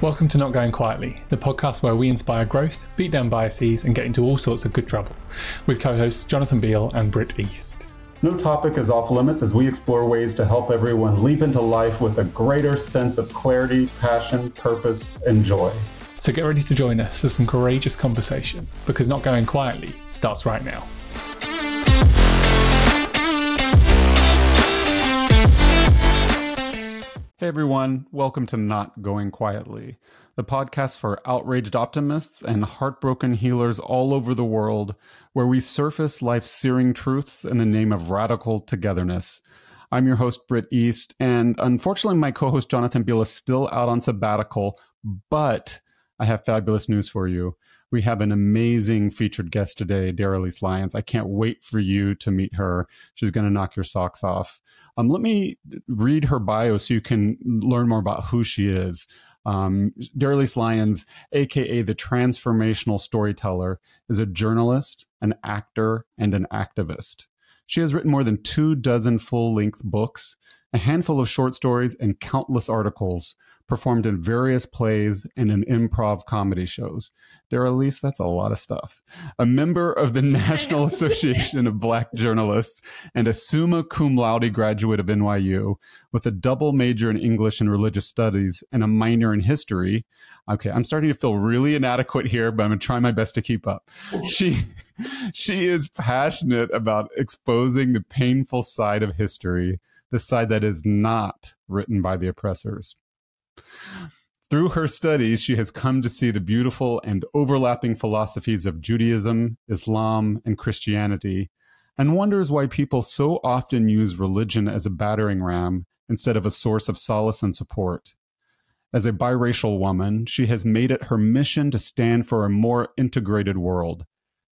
Welcome to Not Going Quietly, the podcast where we inspire growth, beat down biases, and get into all sorts of good trouble, with co hosts Jonathan Beale and Britt East. No topic is off limits as we explore ways to help everyone leap into life with a greater sense of clarity, passion, purpose, and joy. So get ready to join us for some courageous conversation, because Not Going Quietly starts right now. Hey everyone, welcome to Not Going Quietly, the podcast for outraged optimists and heartbroken healers all over the world, where we surface life's searing truths in the name of radical togetherness. I'm your host, Britt East, and unfortunately, my co host, Jonathan Beale, is still out on sabbatical, but I have fabulous news for you. We have an amazing featured guest today, Daralyse Lyons. I can't wait for you to meet her. She's going to knock your socks off. Um, let me read her bio so you can learn more about who she is. Um, Daralyse Lyons, aka the transformational storyteller, is a journalist, an actor, and an activist. She has written more than two dozen full length books, a handful of short stories, and countless articles performed in various plays and in improv comedy shows. Daralyse, that's a lot of stuff. A member of the National Association of Black Journalists and a summa cum laude graduate of NYU with a double major in English and religious studies and a minor in history. Okay, I'm starting to feel really inadequate here, but I'm going to try my best to keep up. She she is passionate about exposing the painful side of history, the side that is not written by the oppressors. Through her studies, she has come to see the beautiful and overlapping philosophies of Judaism, Islam, and Christianity, and wonders why people so often use religion as a battering ram instead of a source of solace and support. As a biracial woman, she has made it her mission to stand for a more integrated world.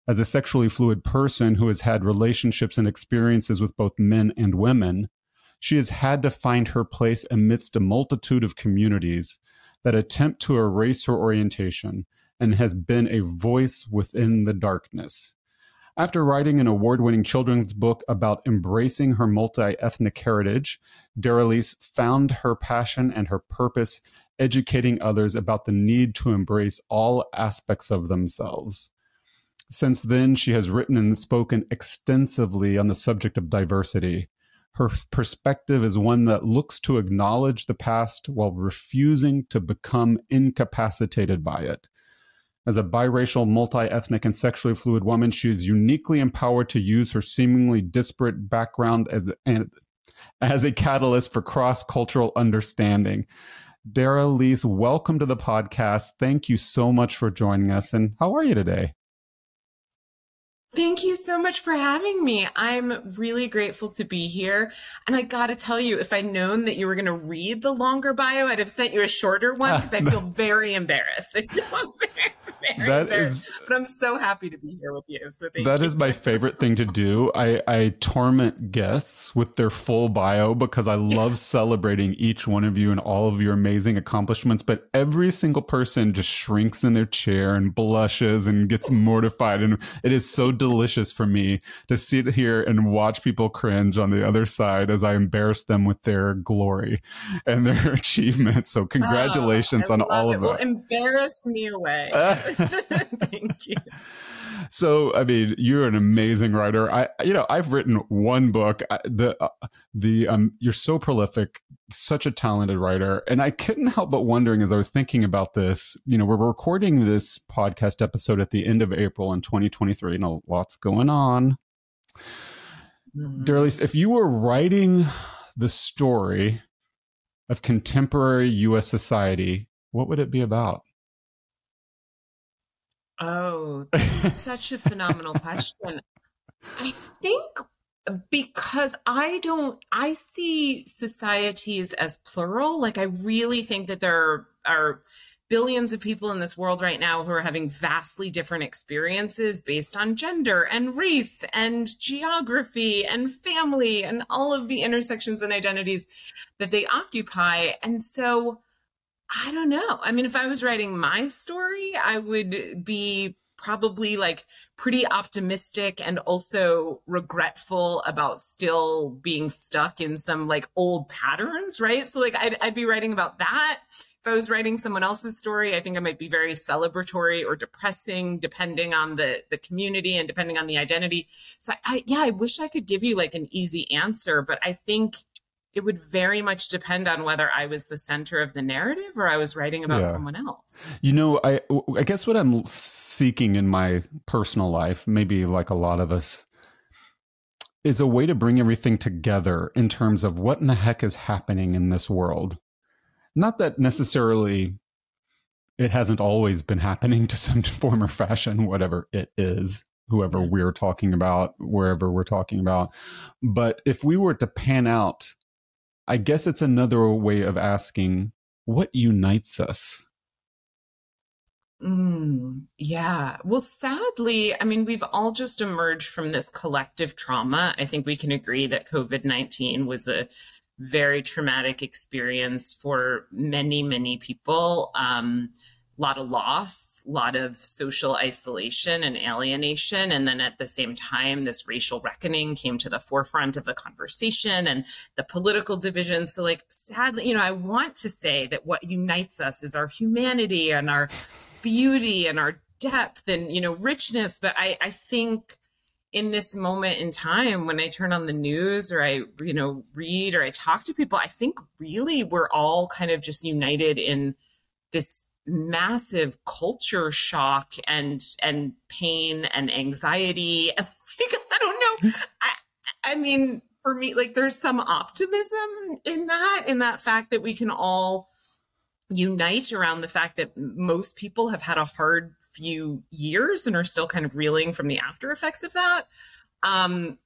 As a sexually fluid person who has had relationships and experiences with both men and women, she has had to find her place amidst a multitude of communities that attempt to erase her orientation and has been a voice within the darkness. After writing an award winning children's book about embracing her multi ethnic heritage, Daralyse found her passion and her purpose educating others about the need to embrace all aspects of themselves. Since then, she has written and spoken extensively on the subject of diversity, her perspective is one that looks to acknowledge the past while refusing to become incapacitated by it. As a biracial, multi ethnic, and sexually fluid woman, she is uniquely empowered to use her seemingly disparate background as, an, as a catalyst for cross cultural understanding. Daralyse, welcome to the podcast. Thank you so much for joining us. And how are you today? Thank you so much for having me. I'm really grateful to be here. And I got to tell you, if I'd known that you were going to read the longer bio, I'd have sent you a shorter one because I feel very embarrassed. very that is, but I'm so happy to be here with you. So that you. is my favorite thing to do. I, I torment guests with their full bio because I love celebrating each one of you and all of your amazing accomplishments. But every single person just shrinks in their chair and blushes and gets mortified. And it is so delicious for me to sit here and watch people cringe on the other side as I embarrass them with their glory and their achievements. So oh, congratulations oh, on all it. of it. Well, embarrass me away. Thank you. So, I mean, you're an amazing writer. I, you know, I've written one book. The, uh, the, um, you're so prolific, such a talented writer, and I couldn't help but wondering as I was thinking about this. You know, we're recording this podcast episode at the end of April in 2023, and a lot's going on. Mm-hmm. If you were writing the story of contemporary U.S. society, what would it be about? Oh, that's such a phenomenal question. I think because I don't, I see societies as plural. Like, I really think that there are billions of people in this world right now who are having vastly different experiences based on gender and race and geography and family and all of the intersections and identities that they occupy. And so, I don't know. I mean, if I was writing my story, I would be probably like pretty optimistic and also regretful about still being stuck in some like old patterns, right? So like I'd, I'd be writing about that. If I was writing someone else's story, I think I might be very celebratory or depressing, depending on the the community and depending on the identity. So I, yeah, I wish I could give you like an easy answer, but I think it would very much depend on whether I was the center of the narrative or I was writing about yeah. someone else. You know, I I guess what I'm seeking in my personal life, maybe like a lot of us, is a way to bring everything together in terms of what in the heck is happening in this world. Not that necessarily it hasn't always been happening to some form or fashion, whatever it is, whoever mm. we're talking about, wherever we're talking about. But if we were to pan out I guess it's another way of asking what unites us. Mm, yeah. Well, sadly, I mean, we've all just emerged from this collective trauma. I think we can agree that COVID 19 was a very traumatic experience for many, many people. Um, lot of loss, a lot of social isolation and alienation. And then at the same time, this racial reckoning came to the forefront of the conversation and the political division. So, like, sadly, you know, I want to say that what unites us is our humanity and our beauty and our depth and, you know, richness. But I, I think in this moment in time when i turn on the news or i you know read or i talk to people i think really we're all kind of just united in this massive culture shock and and pain and anxiety. Like i don't know. I, I mean for me like there's some optimism in that in that fact that we can all unite around the fact that most people have had a hard few years and are still kind of reeling from the after effects of that. Um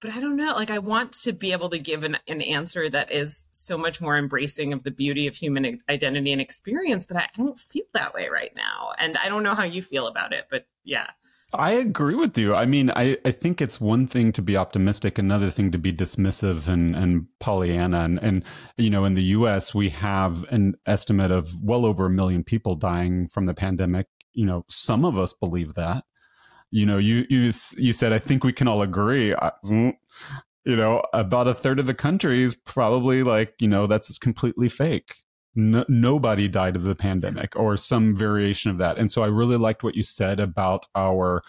but I don't know. Like, I want to be able to give an, an answer that is so much more embracing of the beauty of human identity and experience, but I, don't feel that way right now. And I don't know how you feel about it, but yeah. I agree with you. I mean, I, I think it's one thing to be optimistic, another thing to be dismissive and, and Pollyanna. And, and, you know, in the US, we have an estimate of well over a million people dying from the pandemic. You know, some of us believe that you know, you you you said I think we can all agree. I, mm, you know, about a third of the country is probably like, you know, that's completely fake. No, nobody died of the pandemic or some variation of that. And so I really liked what you said about our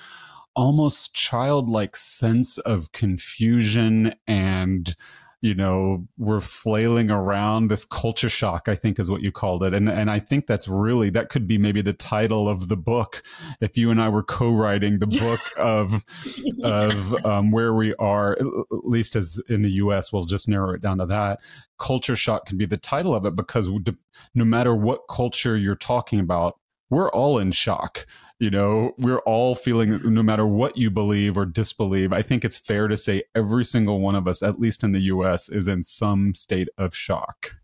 almost childlike sense of confusion and you know, we're flailing around this culture shock, I think is what you called it. And and I think that's really that could be maybe the title of the book if you and I were co-writing the book of yeah. of um, where we are, at least as in the US, we'll just narrow it down to that. Culture shock can be the title of it because no matter what culture you're talking about, we're all in shock. You know, we're all feeling, no matter what you believe or disbelieve, I think it's fair to say every single one of us, at least in the US, is in some state of shock.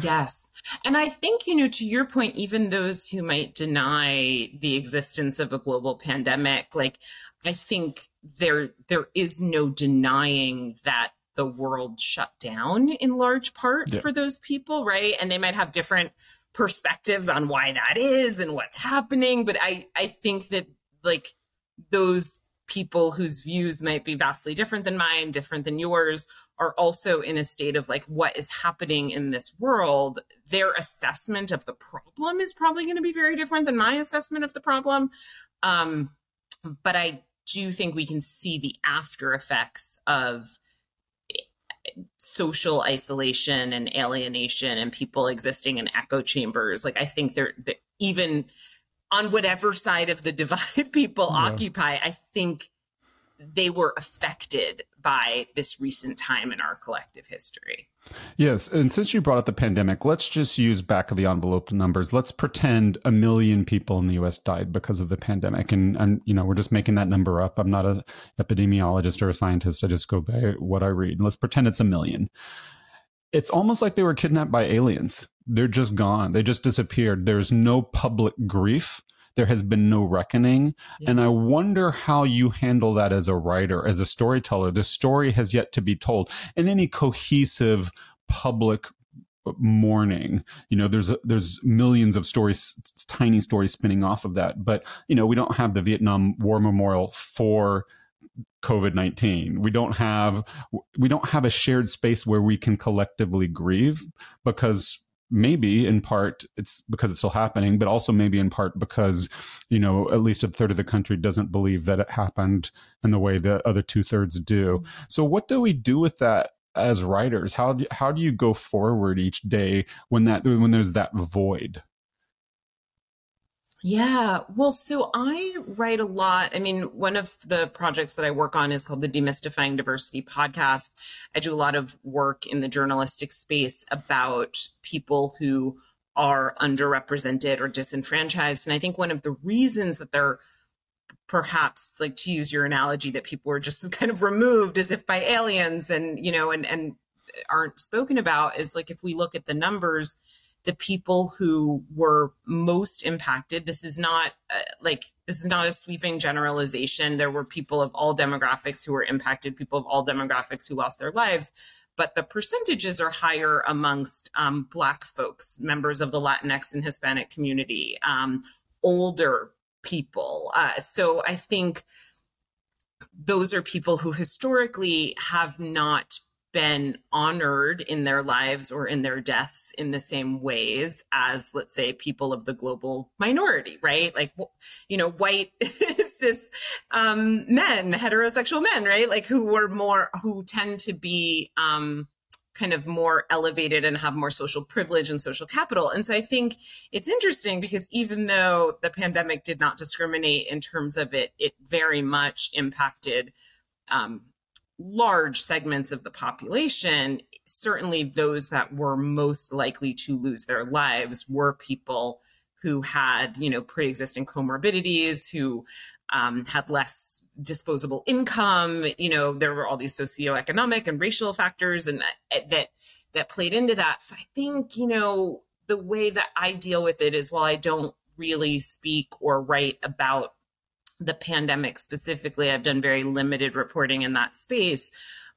yes. And I think, you know, to your point, even those who might deny the existence of a global pandemic, like, I think there there is no denying that the world shut down in large part yeah. for those people, right? And they might have different perspectives on why that is and what's happening. But I, I think that like those people whose views might be vastly different than mine, different than yours, are also in a state of like what is happening in this world. Their assessment of the problem is probably going to be very different than my assessment of the problem. Um, but I do think we can see the after effects of social isolation and alienation and people existing in echo chambers. Like I think they're, they're even on whatever side of the divide people yeah. occupy, I think they were affected by this recent time in our collective history. Yes. And since you brought up the pandemic, let's just use back of the envelope numbers. Let's pretend a million people in the US died because of the pandemic. And, and you know, we're just making that number up. I'm not an epidemiologist or a scientist. I just go by what I read. Let's pretend it's a million. It's almost like they were kidnapped by aliens. They're just gone. They just disappeared. There's no public grief there has been no reckoning. Yeah. And I wonder how you handle that as a writer, as a storyteller. The story has yet to be told in any cohesive public mourning you know there's there's millions of stories tiny stories spinning off of that but you know we don't have the vietnam war memorial for covid-19 we don't have we don't have a shared space where we can collectively grieve because maybe in part it's because it's still happening but also maybe in part because you know at least a third of the country doesn't believe that it happened in the way the other two-thirds do. Mm-hmm. so what do we do with that as writers? How do, how do you go forward each day when that when there's that void yeah. Well, so I write a lot. I mean, one of the projects that I work on is called the Demystifying Diversity podcast. I do a lot of work in the journalistic space about people who are underrepresented or disenfranchised. And I think one of the reasons that they're perhaps like to use your analogy that people are just kind of removed as if by aliens and, you know, and, and aren't spoken about is like if we look at the numbers, the people who were most impacted. This is not uh, like this is not a sweeping generalization. There were people of all demographics who were impacted, people of all demographics who lost their lives, but the percentages are higher amongst um, Black folks, members of the Latinx and Hispanic community, um, older people. Uh, so I think those are people who historically have not been honored in their lives or in their deaths in the same ways as let's say people of the global minority right like you know white cis um, men heterosexual men right like who were more who tend to be um, kind of more elevated and have more social privilege and social capital. And so I think it's interesting because even though the pandemic did not discriminate in terms of it, it very much impacted um, large segments of the population, certainly those that were most likely to lose their lives were people who had, you know, pre-existing comorbidities, who um, had less disposable income. You know, there were all these socioeconomic and racial factors, and that that, that played into that. So I think, you know, the way that I deal with it is while I don't really speak or write about the pandemic specifically, I've done very limited reporting in that space.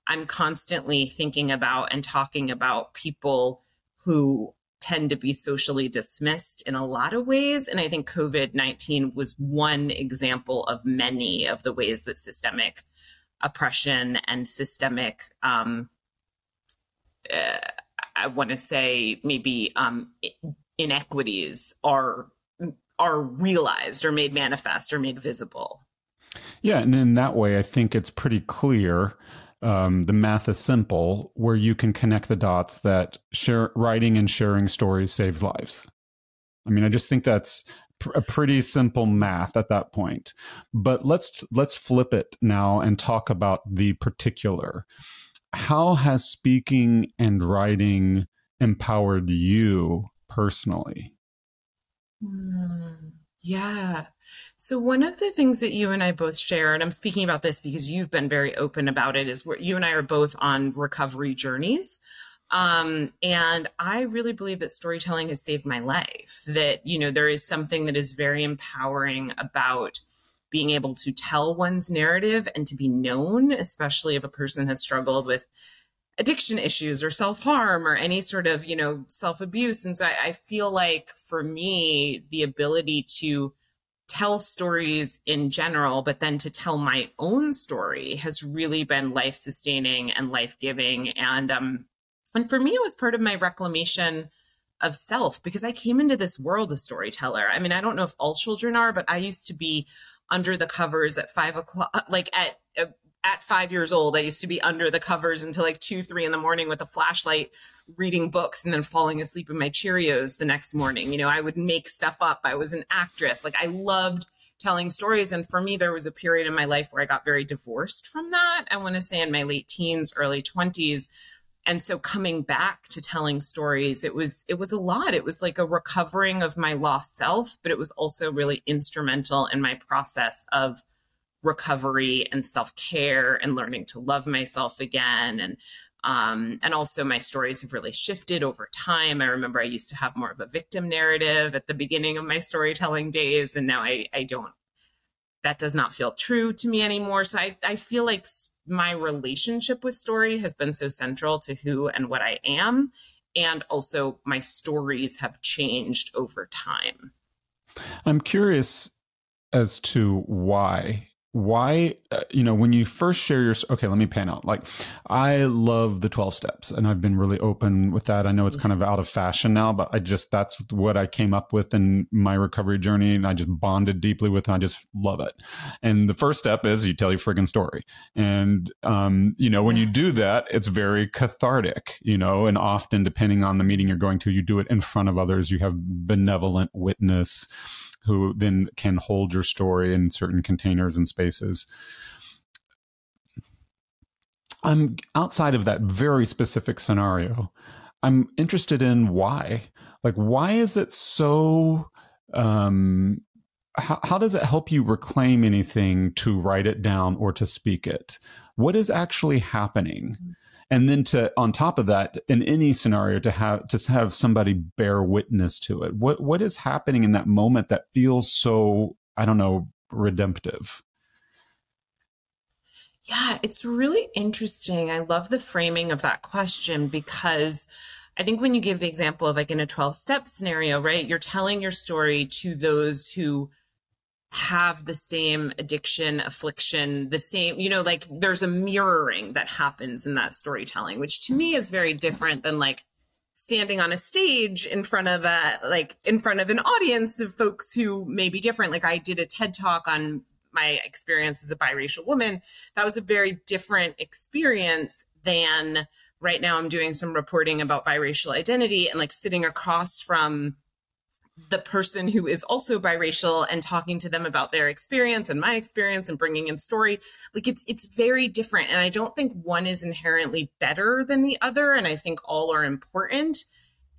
I'm constantly thinking about and talking about people who tend to be socially dismissed in a lot of ways. And I think COVID 19 was one example of many of the ways that systemic oppression and systemic, um, uh, I want to say, maybe um, inequities are are realized or made manifest or made visible. Yeah, and in that way, I think it's pretty clear. Um, the math is simple, where you can connect the dots that share, writing and sharing stories saves lives. I mean, I just think that's pr- a pretty simple math at that point. But let's let's flip it now and talk about the particular. How has speaking and writing empowered you personally? Mm, yeah. So one of the things that you and I both share, and I'm speaking about this because you've been very open about it, is where you and I are both on recovery journeys. Um, and I really believe that storytelling has saved my life. That, you know, there is something that is very empowering about being able to tell one's narrative and to be known, especially if a person has struggled with addiction issues or self harm or any sort of, you know, self abuse. And so I, I, feel like for me, the ability to tell stories in general, but then to tell my own story has really been life sustaining and life giving. And, um, and for me, it was part of my reclamation of self because I came into this world a storyteller. I mean, I don't know if all children are, but I used to be under the covers at five o'clock, like at at five years old, I used to be under the covers until like two, three in the morning with a flashlight, reading books and then falling asleep in my Cheerios the next morning. You know, I would make stuff up. I was an actress. Like I loved telling stories. And for me, there was a period in my life where I got very divorced from that. I want to say in my late teens, early 20s. And so coming back to telling stories, it was it was a lot. It was like a recovering of my lost self, but it was also really instrumental in my process of recovery and self-care and learning to love myself again. And um, and also my stories have really shifted over time. I remember i used to have more of a victim narrative at the beginning of my storytelling days and now i, I don't. That does not feel true to me anymore. So I, I feel like my relationship with story has been so central to who and what i am and also my stories have changed over time. I'm curious as to why why uh, you know when you first share your okay let me pan out. Like i love the 12 steps and i've been really open with that. I know it's kind of out of fashion now but i just that's what i came up with in my recovery journey and i just bonded deeply with and i just love it. And the first step is you tell your friggin' story. And um you know when you do that it's very cathartic you know and often depending on the meeting you're going to you do it in front of others. You have benevolent witness who then can hold your story in certain containers and spaces. I'm outside of that very specific scenario. I'm interested in why. Like, why is it so? Um, how, how does it help you reclaim anything to write it down or to speak it? What is actually happening? And then to on top of that in any scenario to have to have somebody bear witness to it. What what is happening in that moment that feels so i don't know redemptive? Yeah it's really interesting. I love the framing of that question because I think when you give the example of like in a 12 step scenario, right, you're telling your story to those who have the same addiction, affliction, the same, you know, like there's a mirroring that happens in that storytelling, which to me is very different than like standing on a stage in front of a like in front of an audience of folks who may be different. Like I did a TED talk on my experience as a biracial woman. That was a very different experience than right now I'm doing some reporting about biracial identity and like sitting across from the person who is also biracial and talking to them about their experience and my experience and bringing in story like it's it's very different. And i don't think one is inherently better than the other. And i think all are important.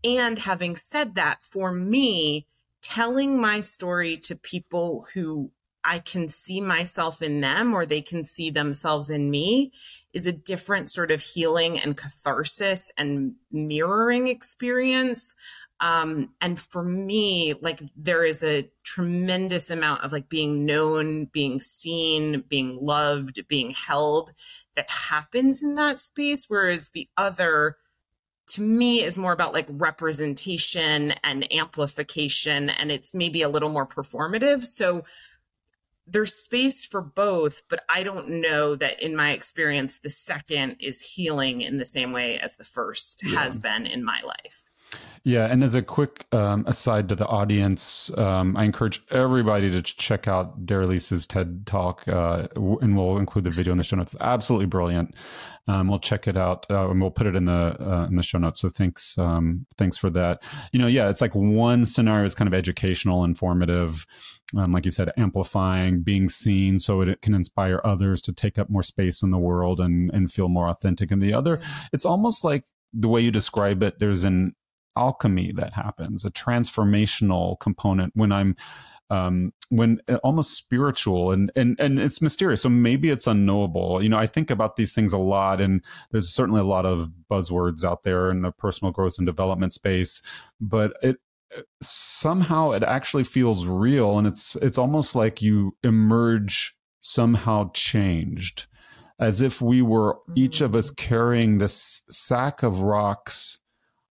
And having said that for me telling my story to people who I can see myself in them or they can see themselves in me is a different sort of healing and catharsis and mirroring experience um and for me like there is a tremendous amount of like being known being seen being loved being held that happens in that space whereas the other to me is more about like representation and amplification and it's maybe a little more performative so there's space for both but i don't know that in my experience the second is healing in the same way as the first yeah. has been in my life yeah, and as a quick um, aside to the audience, um, I encourage everybody to check out Daralyse's TED Talk, uh, and we'll include the video in the show notes. Absolutely brilliant. Um, we'll check it out, uh, and we'll put it in the uh, in the show notes. So thanks, um, thanks for that. You know, yeah, it's like one scenario is kind of educational, informative. Um, like you said, amplifying, being seen, so it can inspire others to take up more space in the world and and feel more authentic. And the other, mm-hmm. it's almost like the way you describe it. There's an alchemy that happens, a transformational component when I'm um, when uh, almost spiritual and and and it's mysterious. So maybe it's unknowable. You know, I think about these things a lot, and there's certainly a lot of buzzwords out there in the personal growth and development space, but it somehow it actually feels real, and it's it's almost like you emerge somehow changed, as if we were each of us mm. carrying this sack of rocks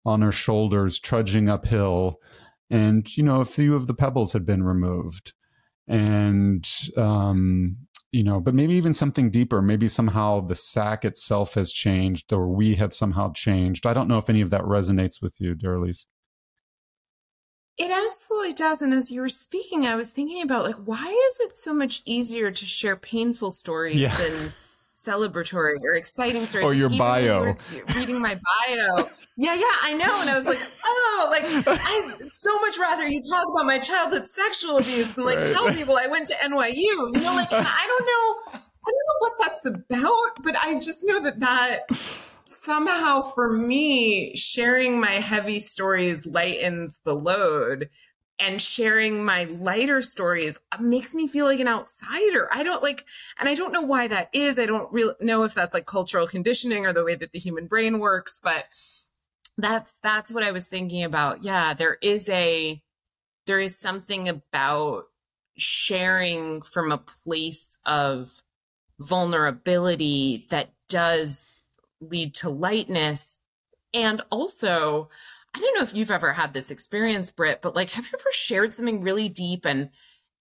on her shoulders, trudging uphill. And, you know, a few of the pebbles had been removed. And, um, you know, but maybe even something deeper. Maybe somehow the sack itself has changed or we have somehow changed. I don't know if any of that resonates with you, Darlys. It absolutely does. And as you were speaking, I was thinking about like, why is it so much easier to share painful stories yeah. than celebratory or exciting stories. Or like your bio. reading my bio. yeah, yeah, I know. And I was like, oh, like I so much rather you talk about my childhood sexual abuse than like right. tell people I went to NYU. You know, like I don't know, I don't know what that's about, but I just know that that somehow for me sharing my heavy stories lightens the load and sharing my lighter stories uh, makes me feel like an outsider. I don't like, and I don't know why that is. I don't really know if that's like cultural conditioning or the way that the human brain works, but that's, that's what I was thinking about. Yeah, there is a, there is something about sharing from a place of vulnerability that does lead to lightness And also, I don't know if you've ever had this experience, Britt, but like, have you ever shared something really deep and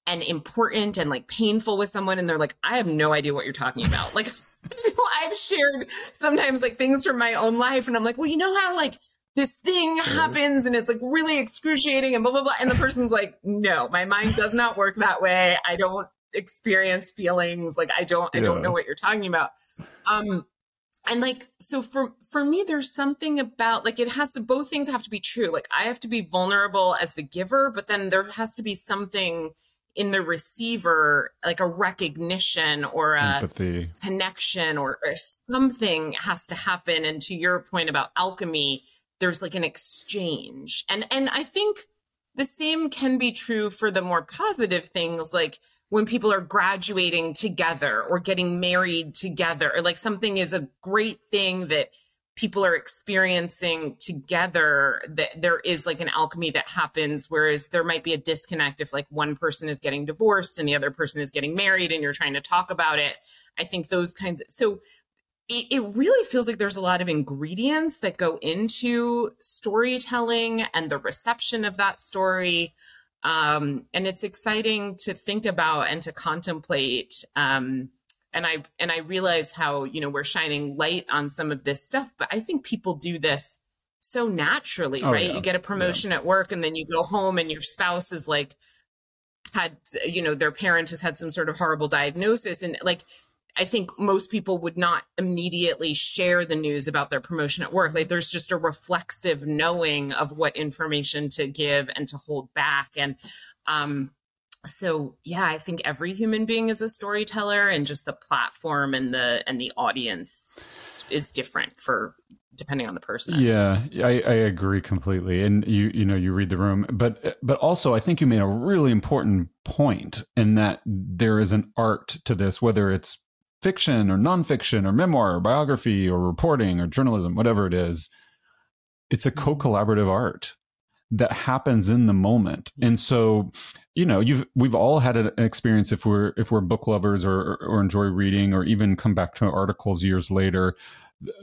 and important and like painful with someone and they're like i have no idea what you're talking about. Like i've shared sometimes like things from my own life and i'm like well you know how like this thing happens and it's like really excruciating and blah blah blah and the person's like no my mind does not work that way. I don't experience feelings. Like i don't i don't know what you're talking about. Um and like so for for me there's something about like it has to both things have to be true. Like i have to be vulnerable as the giver but then there has to be something in the receiver like a recognition or a Empathy. connection or, or something has to happen. And to your point about alchemy there's like an exchange. And and i think the same can be true for the more positive things like when people are graduating together or getting married together or like something is a great thing that people are experiencing together that there is like an alchemy that happens whereas there might be a disconnect if like one person is getting divorced and the other person is getting married and you're trying to talk about it. I think those kinds of so it, it really feels like there's a lot of ingredients that go into storytelling and the reception of that story um, and it's exciting to think about and to contemplate um, and i and i realize how you know we're shining light on some of this stuff but i think people do this so naturally oh, right yeah. you get a promotion yeah. at work and then you go home and your spouse is like had you know their parent has had some sort of horrible diagnosis and like I think most people would not immediately share the news about their promotion at work. Like there's just a reflexive knowing of what information to give and to hold back. And um, so yeah i think every human being is a storyteller and just the platform and the and the audience is different for depending on the person yeah I, I agree completely and you you know you read the room but but also i think you made a really important point in that there is an art to this whether it's fiction or nonfiction or memoir or biography or reporting or journalism whatever it is it's a mm-hmm. co-collaborative art that happens in the moment. And so, you know, you've we've all had an experience if we're if we're book lovers or or enjoy reading or even come back to articles years later.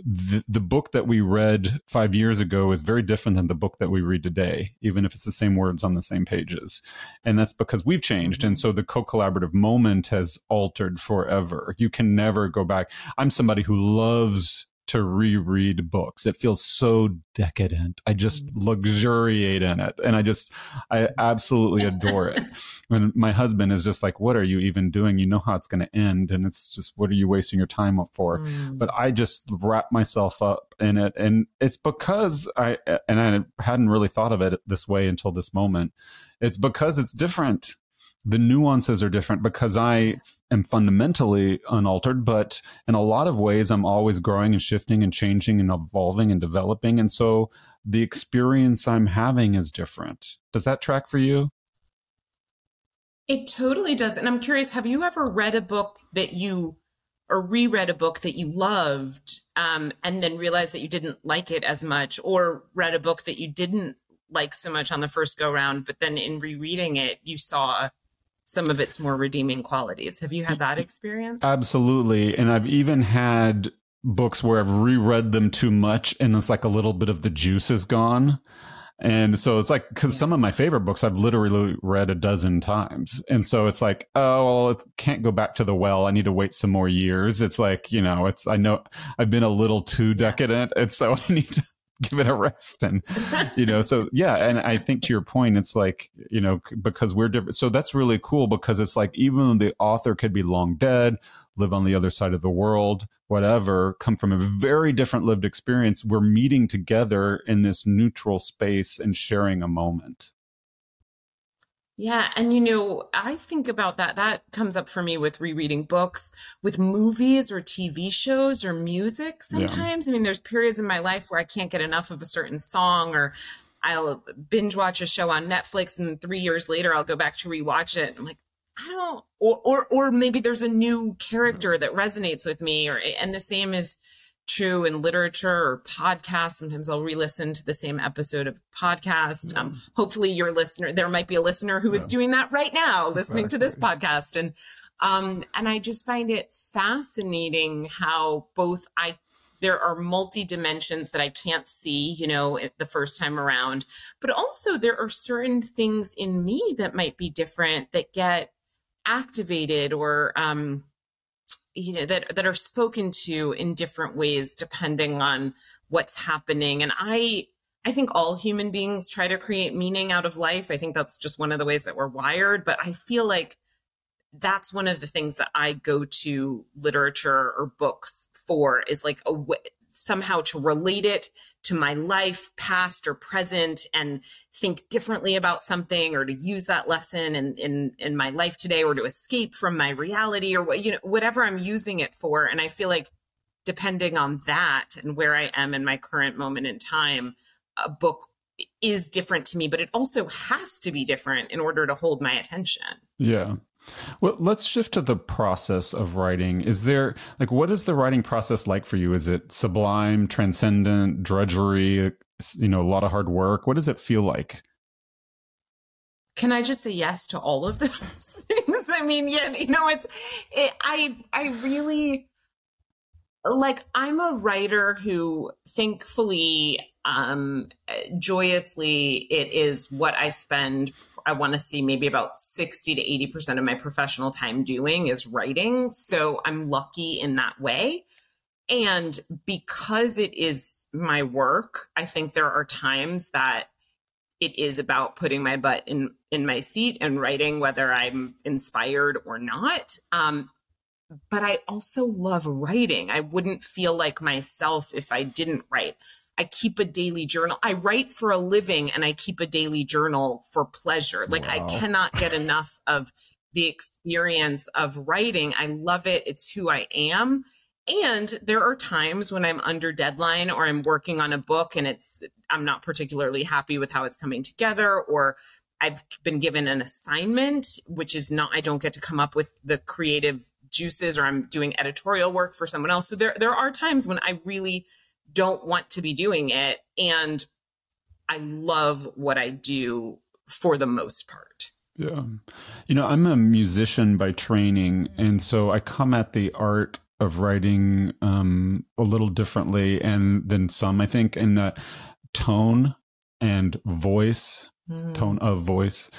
The, the book that we read five years ago is very different than the book that we read today, even if it's the same words on the same pages. And that's because we've changed. And mm-hmm. so the co collaborative moment has altered forever. You can never go back. I'm somebody who loves to reread books. It feels so decadent. I just mm. luxuriate in it. And I just, I absolutely adore it. And my husband is just like, what are you even doing? You know how it's going to end. And it's just, what are you wasting your time up for? Mm. But I just wrap myself up in it. And it's because I, and I hadn't really thought of it this way until this moment. It's because it's different the nuances are different because I am fundamentally unaltered, but in a lot of ways, I'm always growing and shifting and changing and evolving and developing. And so the experience I'm having is different. Does that track for you? It totally does. And I'm curious have you ever read a book that you, or reread a book that you loved um, and then realized that you didn't like it as much, or read a book that you didn't like so much on the first go round, but then in rereading it, you saw some of its more redeeming qualities. Have you had that experience? Absolutely. And I've even had books where I've reread them too much and it's like a little bit of the juice is gone. And so it's like, because some of my favorite books I've literally read a dozen times. And so it's like, oh, well, it can't go back to the well. I need to wait some more years. It's like, you know, it's, I know I've been a little too decadent. And so I need to give it a rest and you know so yeah and i think to your point it's like you know because we're different so that's really cool because it's like even though the author could be long dead live on the other side of the world whatever come from a very different lived experience we're meeting together in this neutral space and sharing a moment yeah. And, you know, I think about that. That comes up for me with rereading books, with movies or TV shows or music sometimes. Yeah. I mean, there's periods in my life where I can't get enough of a certain song or I'll binge watch a show on Netflix and three years later I'll go back to rewatch it. I'm like, I don't, or, or, or maybe there's a new mm-hmm. character that resonates with me or, and the same is, true in literature or podcasts. Sometimes I'll re-listen to the same episode of podcast. Um, hopefully, your listener, there might be a listener who is doing that right now, listening to this podcast, and um, and I just find it fascinating how both I there are multi dimensions that I can't see, you know, the first time around. But also, there are certain things in me that might be different that get activated or, um, you know, that, that are spoken to in different ways depending on what's happening. And I, I think all human beings try to create meaning out of life. I think that's just one of the ways that we're wired. But I feel like that's one of the things that I go to literature or books for is like a way, somehow to relate it to my life, past or present, and think differently about something, or to use that lesson in in in my life today, or to escape from my reality, or what you know, whatever I'm using it for. And I feel like depending on that and where I am in my current moment in time, a book is different to me, but it also has to be different in order to hold my attention. Yeah. Well, let's shift to the process of writing. Is there, like, what is the writing process like for you? Is it sublime, transcendent, drudgery, you know, a lot of hard work? What does it feel like? Can I just say yes to all of those things? I mean, yeah, you know, it's, it, I, I really, like, I'm a writer who thankfully um joyously it is what i spend i want to see maybe about 60 to 80% of my professional time doing is writing so i'm lucky in that way. And because it is my work i think there are times that it is about putting my butt in in my seat and writing whether i'm inspired or not. Um but I also love writing. I wouldn't feel like myself if I didn't write. I keep a daily journal. I write for a living and I keep a daily journal for pleasure. Like wow. I cannot get enough of the experience of writing. I love it. It's who I am. And there are times when I'm under deadline or I'm working on a book and it's I'm not particularly happy with how it's coming together or I've been given an assignment which is not I don't get to come up with the creative juices or I'm doing editorial work for someone else. So there there are times when I really don't want to be doing it. And I love what I do for the most part. Yeah. You know, I'm a musician by training. And so I come at the art of writing um, a little differently and than some, I think, in that tone and voice, mm. tone of voice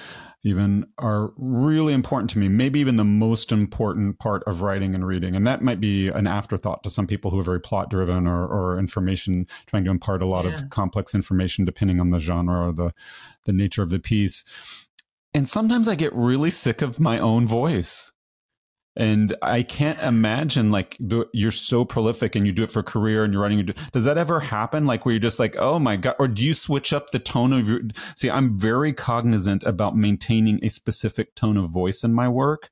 even are really important to me maybe even the most important part of writing and reading. And that might be an afterthought to some people who are very plot driven or, or information trying to impart a lot yeah. of complex information depending on the genre or the the nature of the piece. And sometimes i get really sick of my own voice and I can't imagine like the, you're so prolific and you do it for career and you're writing. Does that ever happen? Like where you're just like, oh my god, or do you switch up the tone of your? See, I'm very cognizant about maintaining a specific tone of voice in my work,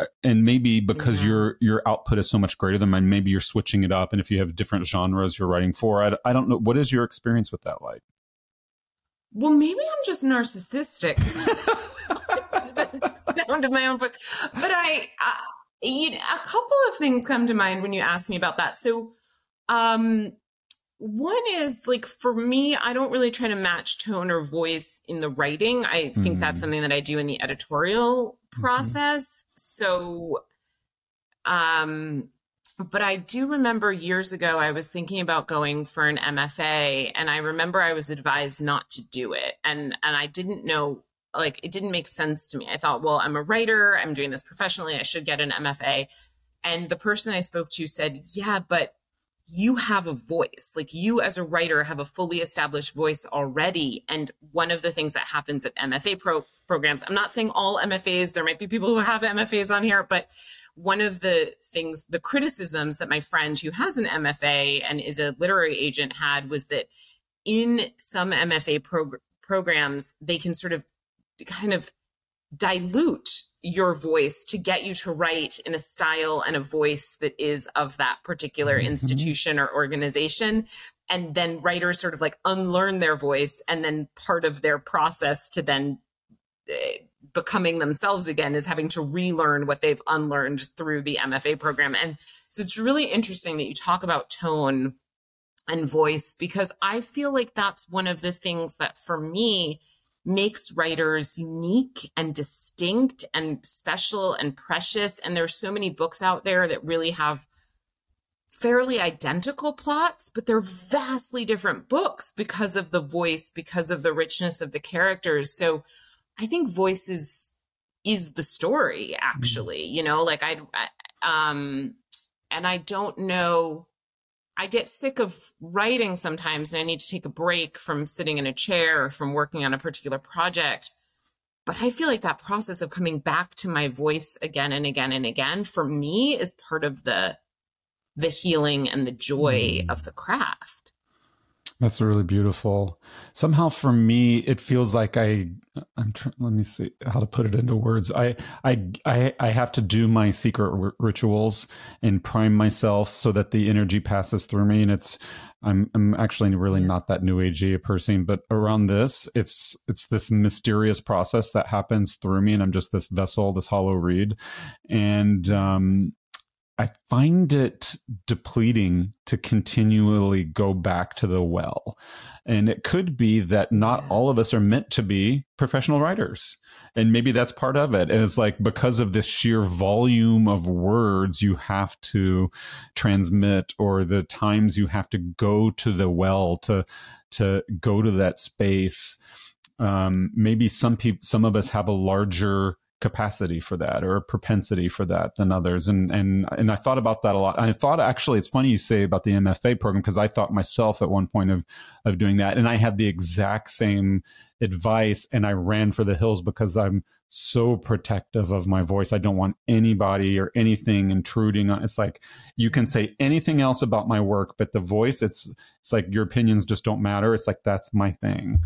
uh, and maybe because yeah. your your output is so much greater than mine, maybe you're switching it up. And if you have different genres you're writing for, I, I don't know. What is your experience with that like? Well, maybe I'm just narcissistic. sound of my own voice. But I, uh, you know, a couple of things come to mind when you ask me about that. So, um, one is like for me, I don't really try to match tone or voice in the writing. I think mm. that's mm-hmm. something that I do in the editorial mm-hmm. process. Mm-hmm. So, um, but I do remember years ago, I was thinking about going for an MFA, and I remember I was advised not to do it, and and I didn't know like it didn't make sense to me. I thought, well, I'm a writer, I'm doing this professionally, I should get an MFA. And the person I spoke to said, yeah, but you have a voice. Like you as a writer have a fully established voice already. And one of the things that happens at MFA pro- programs, I'm not saying all MFAs, there might be people who have MFAs on here, but one of the things, the criticisms that my friend who has an MFA and is a literary agent had was that in some MFA prog- programs, they can sort of kind of dilute your voice to get you to write in a style and a voice that is of that particular mm-hmm. institution or organization and then writers sort of like unlearn their voice and then part of their process to then uh, becoming themselves again is having to relearn what they've unlearned through the MFA program and so it's really interesting that you talk about tone and voice because I feel like that's one of the things that for me makes writers unique and distinct and special and precious. And there's so many books out there that really have fairly identical plots, but they're vastly different books because of the voice, because of the richness of the characters. So I think voice is is the story actually, mm-hmm. you know, like I um and I don't know I get sick of writing sometimes and I need to take a break from sitting in a chair or from working on a particular project. But I feel like that process of coming back to my voice again and again and again for me is part of the the healing and the joy mm. of the craft. That's really beautiful. Somehow for me, it feels like I, I'm trying, let me see how to put it into words. I, I, I, I have to do my secret r- rituals and prime myself so that the energy passes through me. And it's, I'm, I'm actually really not that new agey person, but around this, it's, it's this mysterious process that happens through me. And I'm just this vessel, this hollow reed. And, um, I find it depleting to continually go back to the well. And it could be that not all of us are meant to be professional writers. And maybe that's part of it. And it's like because of this sheer volume of words you have to transmit or the times you have to go to the well to to go to that space. Um, maybe some people some of us have a larger capacity for that or a propensity for that than others. And and and I thought about that a lot. I thought actually it's funny you say about the MFA program because I thought myself at one point of of doing that. And I had the exact same advice and I ran for the hills because I'm so protective of my voice. I don't want anybody or anything intruding on it's like you can say anything else about my work but the voice it's it's like your opinions just don't matter. It's like that's my thing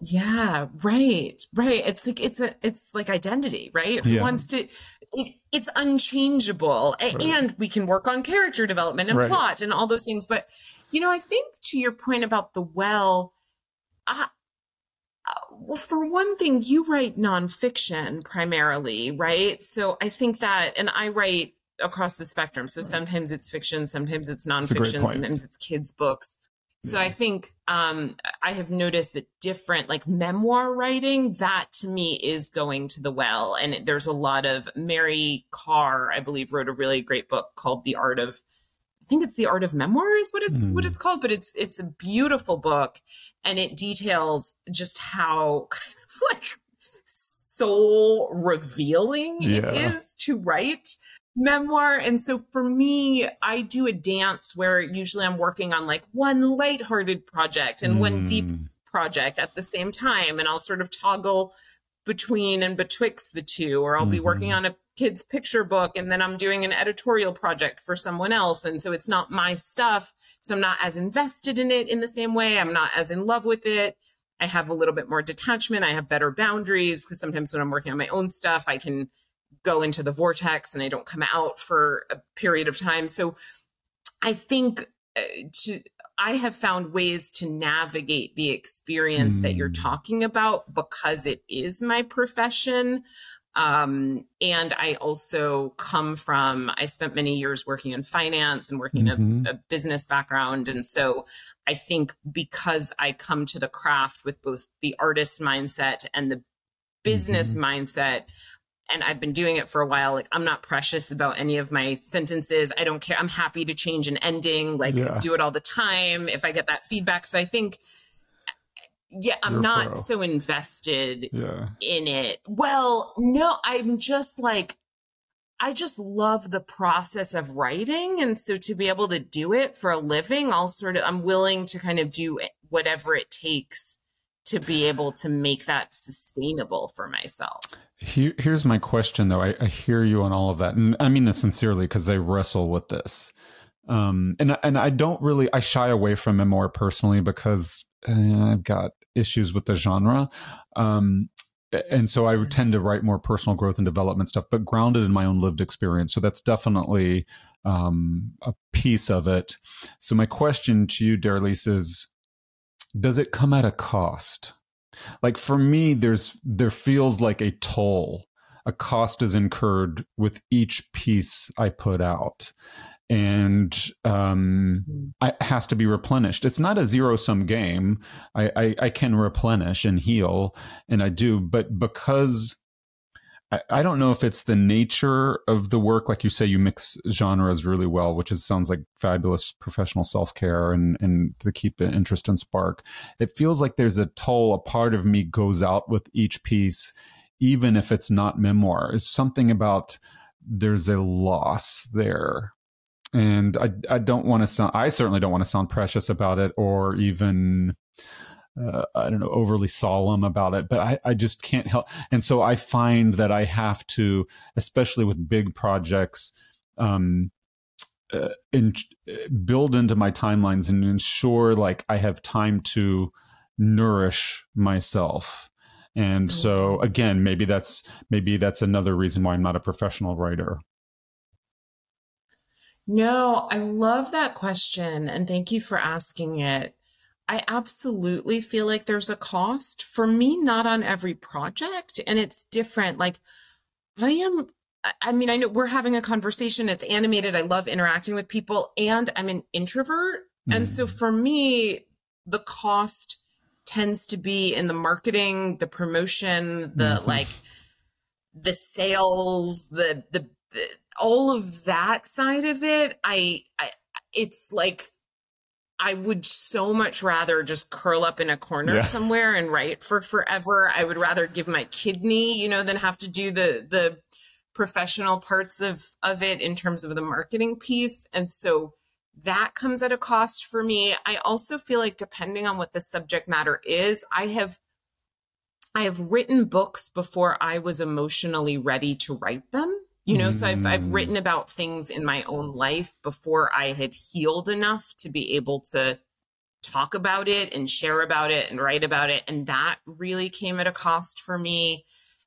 yeah, right, right. It's like it's a it's like identity, right? Who yeah. wants to? It, it's unchangeable, right. and we can work on character development and right. plot and all those things. But you know, I think to your point about the well, uh, well, for one thing, you write nonfiction primarily, right? So I think that, and I write across the spectrum. So sometimes it's fiction, sometimes it's nonfiction, sometimes it's kids' books. So. I think um, I have noticed that different, like memoir writing, that to me is going to the well. And there's a lot of Mary Karr, I believe, wrote a really great book called The Art of. I think it's the art of memoir is what it's mm. what it's called, but it's it's a beautiful book, and it details just how kind of like soul revealing yeah. it is to write memoir. And so for me, I do a dance where usually I'm working on like one lighthearted project and mm. one deep mm. project at the same time. And I'll sort of toggle between and betwixt the two, or I'll mm-hmm. be working mm-hmm. on a kid's picture book and then I'm doing an editorial project for someone else. And so it's not my stuff. So I'm not as invested in it in the same way. I'm not as in love with it. I have a little bit more detachment. I have better boundaries because sometimes when I'm working on my own stuff, I can go into the vortex and I don't come out for a period of time. So I think uh, to, I have found ways to navigate the experience mm. that you're hmm. talking about because it is my profession. Um, and I also come from, I spent many years working in finance and working mm-hmm. a, a, business background. And so I think because I come to the craft with both the artist mindset and the business mm-hmm. mindset, and I've been doing it for a while. Like I'm not precious about any of my sentences. I don't care. I'm happy to change an ending, like yeah. do it all the time if I get that feedback. So I think yeah, I'm You're not pro. so invested yeah. in it. Well, no, I'm just like I just love the process of writing and so to be able to do it for a living, I'll sort of I'm willing to kind of do whatever it takes to be able to make that sustainable for myself. Here, here's my question, though. I, I, hear you on all of that, and I mean this sincerely because I wrestle with this. Um, and and I don't really I shy away from memoir personally because uh, I've got issues with the genre. Um, and so I tend to write more personal growth and development stuff, but grounded in my own lived experience. So that's definitely um, a piece of it. So my question to you, Daralyse, is does it come at a cost? Like for me, there's there feels like a toll. A cost is incurred with each piece I put out and um, hmm. it has to be replenished. It's not a zero sum game. I, I, I, can replenish and heal, and I do, but because I, don't know if it's the nature of the work, like you say, you mix genres really well, which is sounds like fabulous professional self care and and to keep the interest and spark. It feels like there's a toll. A part of me goes out with each piece, even if it's not memoir. It's something about there's a loss there and I, I don't want to sound i certainly don't want to sound precious about it or even uh, I don't know, overly solemn about it, but I, I just can't help. And so I find that I have to, especially with big projects, um, uh, in, build into my timelines and ensure like I have time to nourish myself. And so mm-hmm. again, maybe that's maybe that's another reason why I'm not a professional writer. No, I love that question and thank you for asking it. I absolutely feel like there's a cost for me, not on every project. And it's different. Like, I am, I mean, I know we're having a conversation, it's animated. I love interacting with people, and I'm an introvert. Mm. And so mm. for me, the cost tends to be in the marketing, the promotion, the mm-hmm. like, the sales, the, the, the, all of that side of it. I, I, it's like I would so much rather just curl up in a corner yeah. somewhere and write for forever. I would rather give my kidney, you know, than have to do the the professional parts of of it in terms of the marketing piece. And so that comes at a cost for me. I also feel like depending on what the subject matter is, I have I have written books before I was emotionally ready to write them you know so I've, I've written mm. about things in my own life before i had healed enough to be able to talk about it and share about it and write about it and that really came at a cost for me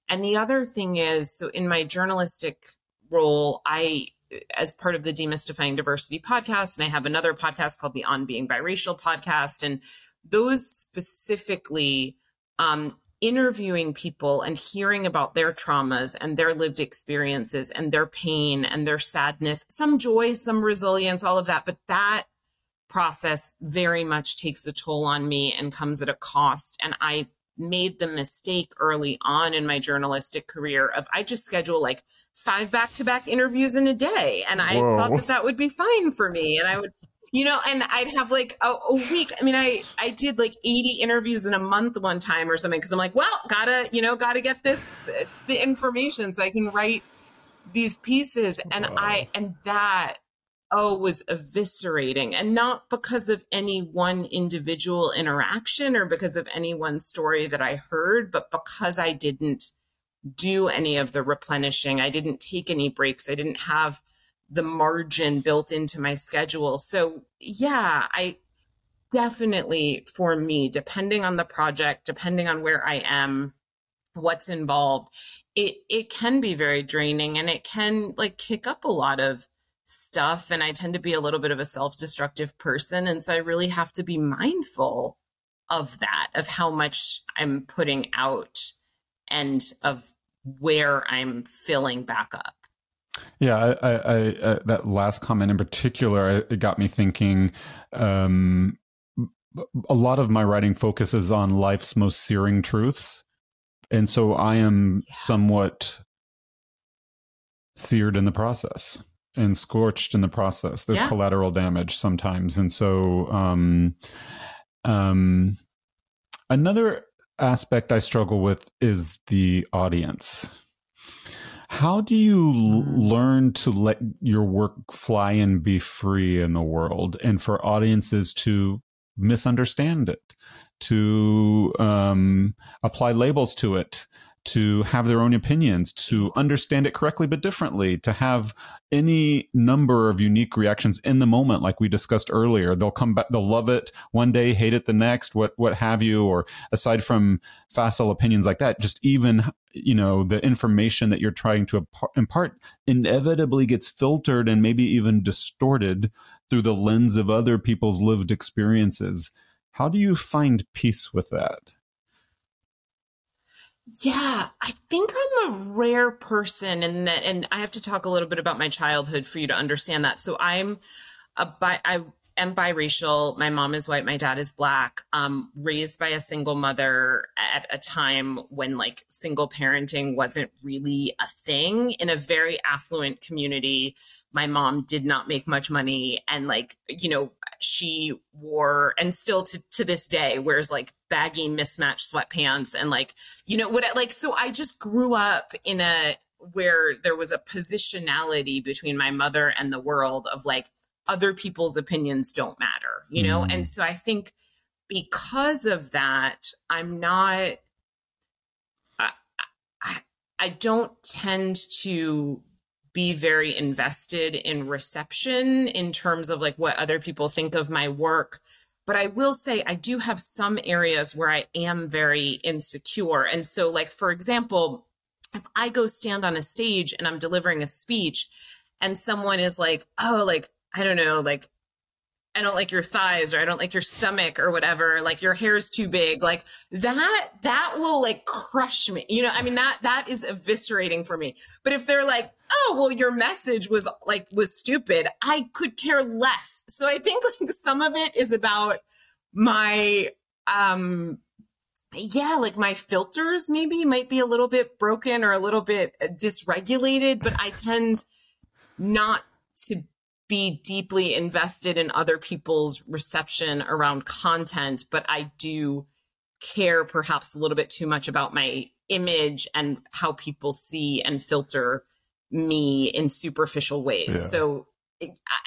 and the other thing is so in my journalistic role i as part of the demystifying diversity podcast and i have another podcast called the on being biracial podcast and those specifically um, interviewing people and hearing about their traumas and their lived experiences and their pain and their sadness, some joy, some resilience, all of that. But that process very much takes a toll on me and comes at a cost. And I made the mistake early on in my journalistic career of I just schedule like five back to back interviews in a day. And I Whoa. thought that that would be fine for me. And I would you know and i'd have like a, a, week i mean i i did like 80 interviews in a month one time or something because i'm like well gotta you know gotta get this the information so i can write these pieces. Oh, and wow. i and that oh was eviscerating and not because of any one individual interaction or because of any one story that i heard but because i didn't do any of the replenishing. I didn't take any breaks. I didn't have the margin built into my schedule. So, yeah, I definitely for me, depending on the project, depending on where I am, what's involved, it it can be very draining and it can like kick up a lot of stuff and I tend to be a little bit of a self-destructive person and so I really have to be mindful of that, of how much I'm putting out and of where I'm filling back up. Yeah, I, I, I uh, that last comment in particular, it got me thinking. Um, a lot of my writing focuses on life's most searing truths, and so I am yeah. somewhat seared in the process and scorched in the process. There's yeah. collateral damage sometimes, and so um, um, another aspect I struggle with is the audience how do you l- mm. learn to let your work fly and be free in the world and for audiences to misunderstand it, to um, apply labels to it, to have their own opinions, to understand it correctly but differently, to have any number of unique reactions in the moment, like we discussed earlier. They'll come back, they'll love it one day, hate it the next, what what have you. Or aside from facile opinions like that, just even you know the information that you're trying to impart inevitably gets filtered and maybe even distorted through the lens of other people's lived experiences. How do you find peace with that? Yeah, I think I'm a rare person and that and I have to talk a little bit about my childhood for you to understand that. So I'm a bi- I am biracial. My mom is white. My dad is black. Um, raised by a single mother at a time when like single parenting wasn't really a thing in a very affluent community. My mom did not make much money, and like you know, she wore and still to to this day wears like baggy mismatched sweatpants and like you know what like so I just grew up in a where there was a positionality between my mother and the world of like other people's opinions don't matter, you know? Mm. And so I think because of that, I'm not, I, I, I don't tend to be very invested in reception in terms of like what other people think of my work. But I will say I do have some areas where I am very insecure. And so, like, for example, if I go stand on a stage and I'm delivering a speech and someone is like, oh, like, I don't know, like, I don't like your thighs or I don't like your stomach or whatever, like your hair's too big, like that, that will like crush me. You know, I mean, that, that is eviscerating for me. But if they're like, oh, well, your message was like, was stupid, I could care less. So I think like some of it is about my, um, yeah, like my filters maybe might be a little bit broken or a little bit dysregulated, but I tend not to be deeply invested in other people's reception around content, but I do care perhaps a little bit too much about my image and how people see and filter me in superficial ways. Yeah. So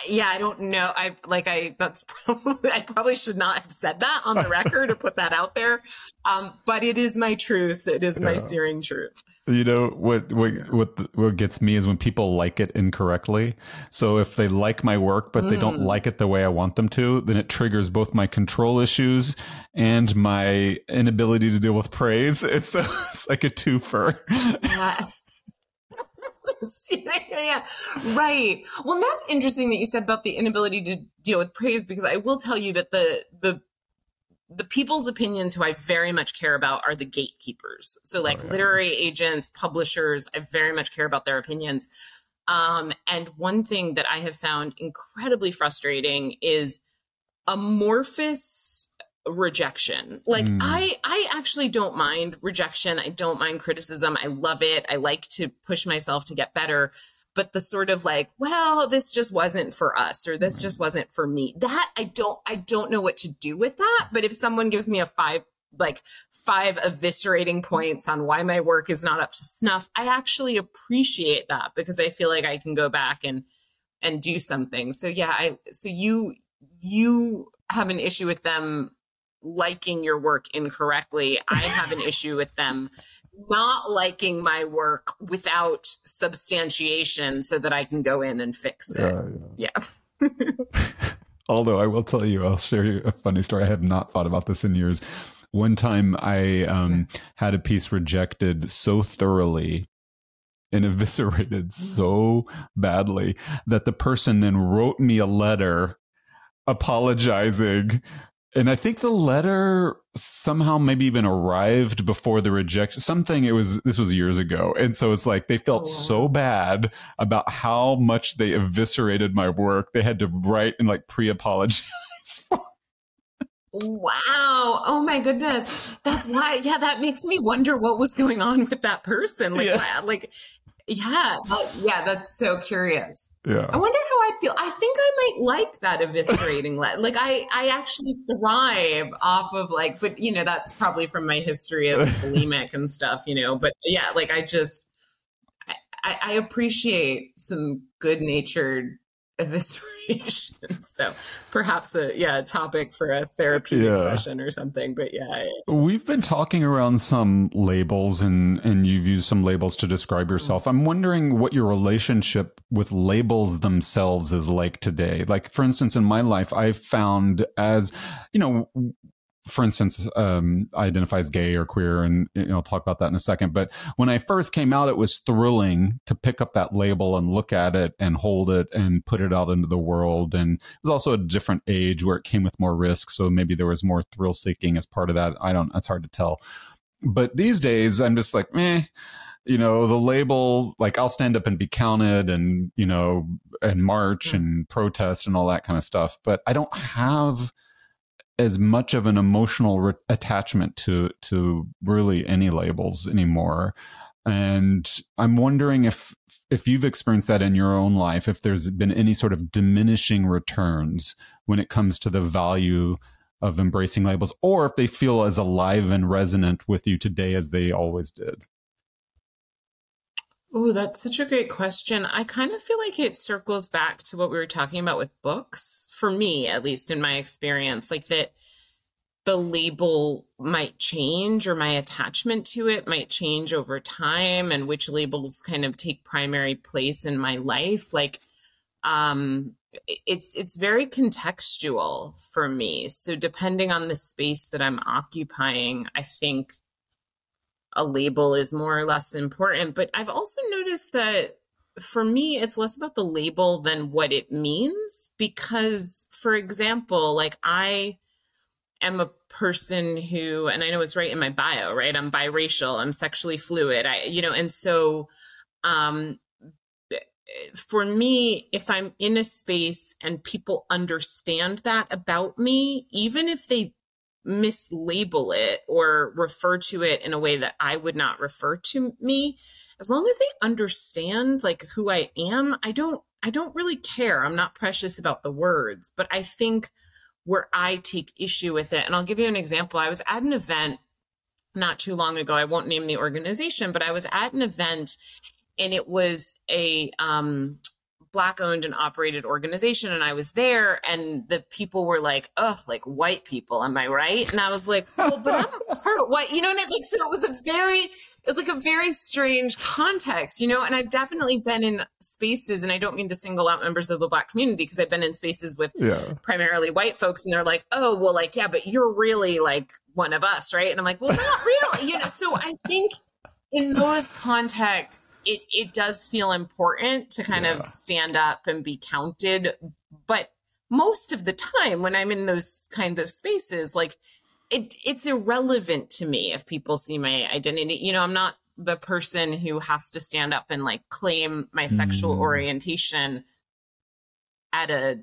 yeah, I don't know. I like I that's probably I probably should not have said that on the record or put that out there. Um, but it is my truth. It is yeah. my searing truth. You know what what what what gets me is when people like it incorrectly. So if they like my work but mm. they don't mm. like it the way I want them to, then it triggers both my control issues and my inability to deal with praise. It's, a, it's like a twofer. Yes. Yeah, right. Well, that's interesting that you said about the inability to deal with praise because I will tell you that the the the people's opinions who I very much care about are the gatekeepers. So like oh, yeah. literary agents, publishers, I very much care about their opinions. Um, and one thing that I have found incredibly frustrating is amorphous rejection. Like mm. I I actually don't mind rejection. I don't mind criticism. I love it. I like to push myself to get better. But the sort of like, well, this just wasn't for us or this just wasn't for me. That I don't I don't know what to do with that. But if someone gives me a five like five eviscerating points on why my work is not up to snuff, I actually appreciate that because I feel like I can go back and and do something. So yeah, I so you you have an issue with them liking your work incorrectly. I have an issue with them not liking my work without substantiation so that I can go in and fix it. Uh, yeah. yeah. Although I will tell you, I'll share you a funny story. I have not thought about this in years. One time I um, had a piece rejected so thoroughly and eviscerated so badly that the person then wrote me a letter apologizing and I think the letter somehow maybe even arrived before the rejection. Something it was this was years ago. And so it's like they felt oh. so bad about how much they eviscerated my work. They had to write and like pre-apologize for Wow. Oh my goodness. That's why. Yeah, that makes me wonder what was going on with that person. Like, yeah. like yeah, yeah, that's so curious. Yeah. I wonder how I'd feel. I think I might like that eviscerating let. Like I I actually thrive off of like but you know, that's probably from my history of bulimic and stuff, you know, but yeah, like I just I, I appreciate some good natured evisceration. so perhaps a yeah a topic for a therapeutic yeah. session or something. But yeah, we've been talking around some labels and and you've used some labels to describe yourself. I'm wondering what your relationship with labels themselves is like today. Like for instance, in my life, I've found as you know for instance, um, I identify as gay or queer, and you know, I'll talk about that in a second. But when I first came out, it was thrilling to pick up that label and look at it and hold it and put it out into the world. And it was also a different age where it came with more risk, so maybe there was more thrill seeking as part of that. I don't. It's hard to tell. But these days, I'm just like, meh. you know, the label, like I'll stand up and be counted and, you know, and march Mm. and protest and all that kind of stuff. But I don't have as much of an emotional re- attachment to to really any labels anymore. And i'm wondering if if you've experienced that in your own life if there's been any sort of diminishing returns when it comes to the value of embracing labels or if they feel as alive and resonant with you today as they always did Oh, that's such a great question. I kind of feel like it circles back to what we were talking about with books, for me, at least in my experience, like that the label might change or my attachment to it might change over time and which labels kind of take primary place in my life. Like, um, it's it's very contextual for me. So depending on the space that I'm occupying, I think a label is more or less important. But I've also noticed that for me, it's less about the label than what it means. Because, for example, like I am a person who, and I know it's right in my bio, right? I'm biracial, I'm sexually fluid. I, you know, and so, um, for me, if I'm in a space and people understand that about me, even if they mislabel it or refer to it in a way that I would not refer to me, as long as they understand like who I am, I don't I don't really care. I'm not precious about the words, but I think where I take issue with it, and I'll give you an example. I was at an event not too long ago. I won't name the organization, but I was at an event and it was a um, black owned and operated organization and i was there and the people were like oh like white people am i right? And i was like well but i'm part white you know and it like so it was a very it was like a very strange context you know? And i've definitely been in spaces and i don't mean to single out members of the black community because i've been in spaces with yeah. primarily white folks and they're like oh well like yeah but you're really like one of us right? And i'm like well not really you know? So i think in those contexts, it, it does feel important to kind Yeah. of stand up and be counted. But most of the time, when I'm in those kinds of spaces, like it, it's irrelevant to me if people see my identity. You know, I'm not the person who has to stand up and like claim my sexual Mm. orientation at a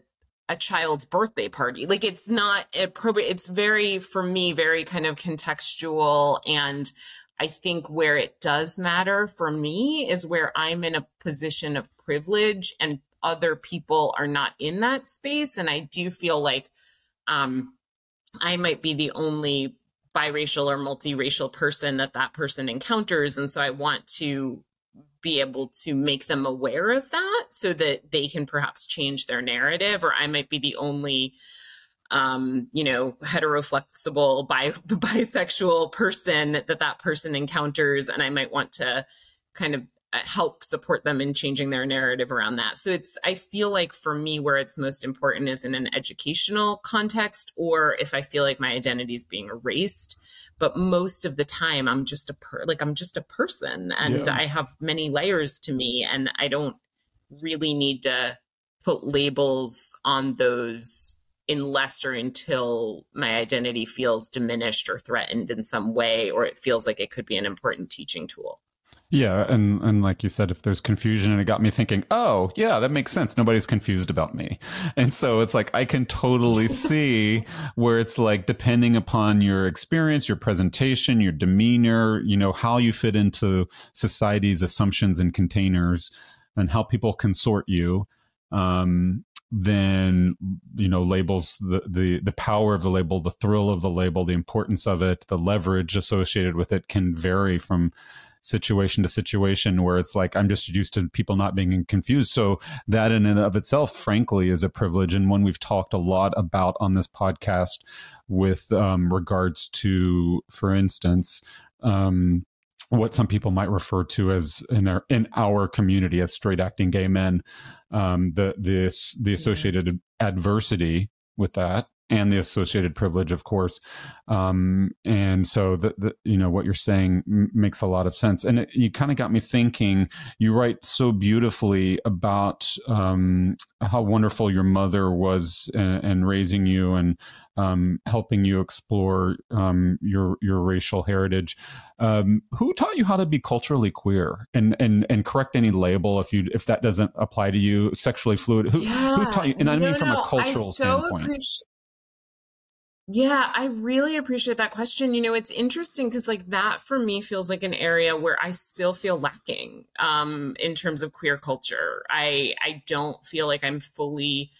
a child's birthday party. Like it's not appropriate. It's very, for me, very kind of contextual and I think where it does matter for me is where I'm in a position of privilege and other people are not in that space. And I do feel like um, I might be the only biracial or multiracial person that that person encounters. And so I want to be able to make them aware of that so that they can perhaps change their narrative, or I might be the only um, you know, heteroflexible, bi- bisexual person that that person encounters, and I might want to kind of uh, help support them in changing their narrative around that. So it's, I feel like for me, where it's most important is in an educational context, or if I feel like my identity is being erased. But most of the time, I'm just a per, like I'm just a person, and Yeah. I have many layers to me, and I don't really need to put labels on those unless or until my identity feels diminished or threatened in some way, or it feels like it could be an important teaching tool. Yeah, and and like you said, if there's confusion, and it got me thinking, oh yeah, that makes sense. Nobody's confused about me, and so it's like I can totally see where it's like depending upon your experience, your presentation, your demeanor, you know, how you fit into society's assumptions and containers, and how people consort you. Um, then you know labels the, the the power of the label the thrill of the label the importance of it the leverage associated with it can vary from situation to situation where it's like I'm just used to people not being confused. So that in and of itself, frankly, is a privilege and one we've talked a lot about on this podcast with um, regards to, for instance, um, what some people might refer to as in our in our community as straight acting gay men, um, the the the associated adversity with that and the associated privilege, of course. Um, and so, the, the, you know, what you're saying m- makes a lot of sense. And it, you kind of got me thinking. You write so beautifully about um, how wonderful your mother was and, raising you and um, helping you explore um, your your racial heritage. Um, who taught you how to be culturally queer and and and correct any label if you if that doesn't apply to you? Sexually fluid. Who, yeah, who taught you? And I no, mean from no, a cultural so standpoint. Appreci- yeah, I really appreciate that question. You know, it's interesting because like that for me feels like an area where I still feel lacking um, in terms of queer culture. I I don't feel like I'm fully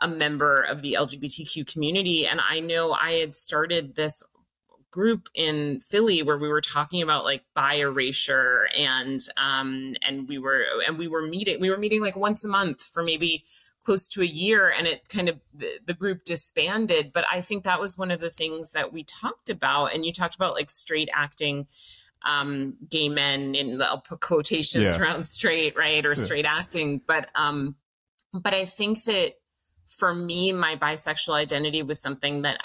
a member of the LGBTQ community. And I know I had started this group in Philly where we were talking about like bi erasure and um and we were and we were meeting we were meeting like once a month for maybe close to a year and it kind of the, the, group disbanded but i think that was one of the things that we talked about and you talked about like straight acting um gay men in the I'll put quotations yeah. around straight right or yeah. straight acting but um but i think that for me, my bisexual identity was something that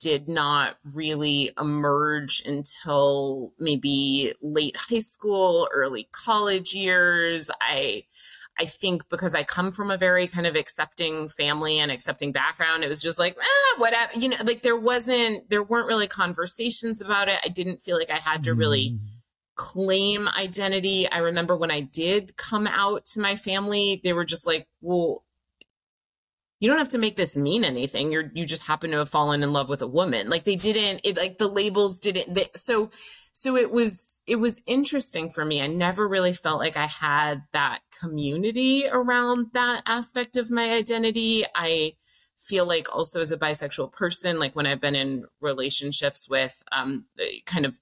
did not really emerge until maybe late high school, early college years. I I think because I come from a very kind of accepting family and accepting background, it was just like, ah, whatever. You know, like there wasn't, there weren't really conversations about it. I didn't feel like I had to really mm. claim identity. I remember when I did come out to my family, they were just like, well, you don't have to make this mean anything. You're you just happen to have fallen in love with a woman. Like they didn't it like the labels didn't they, so so it was it was interesting for me. I never really felt like I had that community around that aspect of my identity. I feel like also as a bisexual person, like when I've been in relationships with um kind of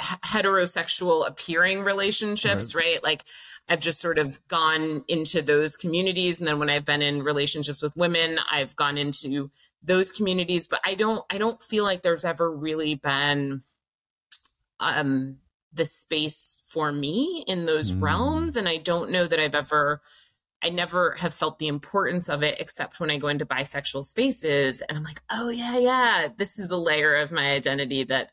heterosexual appearing relationships, right. right. Like I've just sort of gone into those communities. And then when I've been in relationships with women, I've gone into those communities. But I don't, I don't feel like there's ever really been um the space for me in those mm. realms. And I don't know that I've ever I never have felt the importance of it except when I go into bisexual spaces and I'm like, oh yeah, yeah, this is a layer of my identity that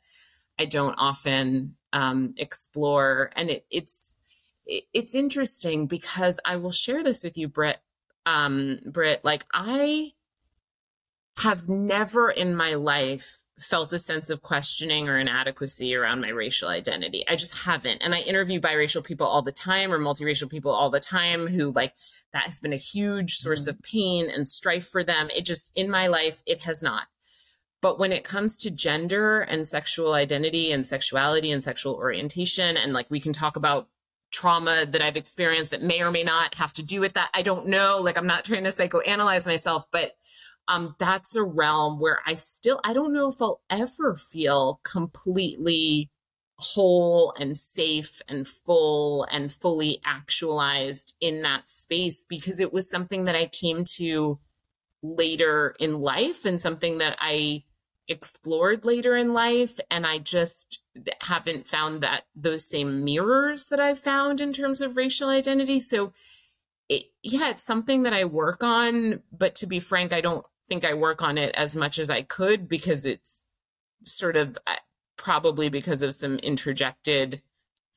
I don't often um, explore. And it, it's it, it's interesting because I will share this with you, Britt. Um, Britt, like I have never in my life felt a sense of questioning or inadequacy around my racial identity. I just haven't. And I interview biracial people all the time or multiracial people all the time who like that has been a huge source mm-hmm. of pain and strife for them. It just in my life it has not. But when it comes to gender and sexual identity and sexuality and sexual orientation, and like we can talk about trauma that I've experienced that may or may not have to do with that. I don't know. Like I'm not trying to psychoanalyze myself, but um, that's a realm where I still I don't know if I'll ever feel completely whole and safe and full and fully actualized in that space because it was something that I came to later in life and something that I explored later in life. And i just haven't found that those same mirrors that i've found in terms of racial identity. So it, yeah it's something that i work on but to be frank i don't think i work on it as much as i could because it's sort of uh, probably because of some interjected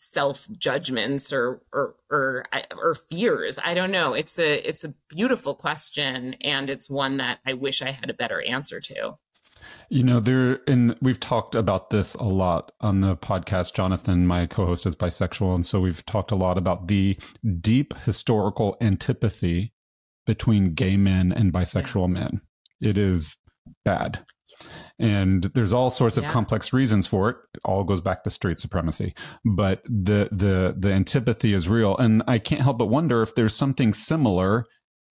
self judgments or or or or fears i don't know it's a it's a beautiful question and it's one that i wish i had a better answer to you know, there, and we've talked about this a lot on the podcast. Jonathan, my co host, is bisexual. And so we've talked a lot about the deep historical antipathy between gay men and bisexual yeah. men. It is bad. And there's all sorts of yeah. complex reasons for it. It all goes back to straight supremacy. But the the the antipathy is real. And I can't help but wonder if there's something similar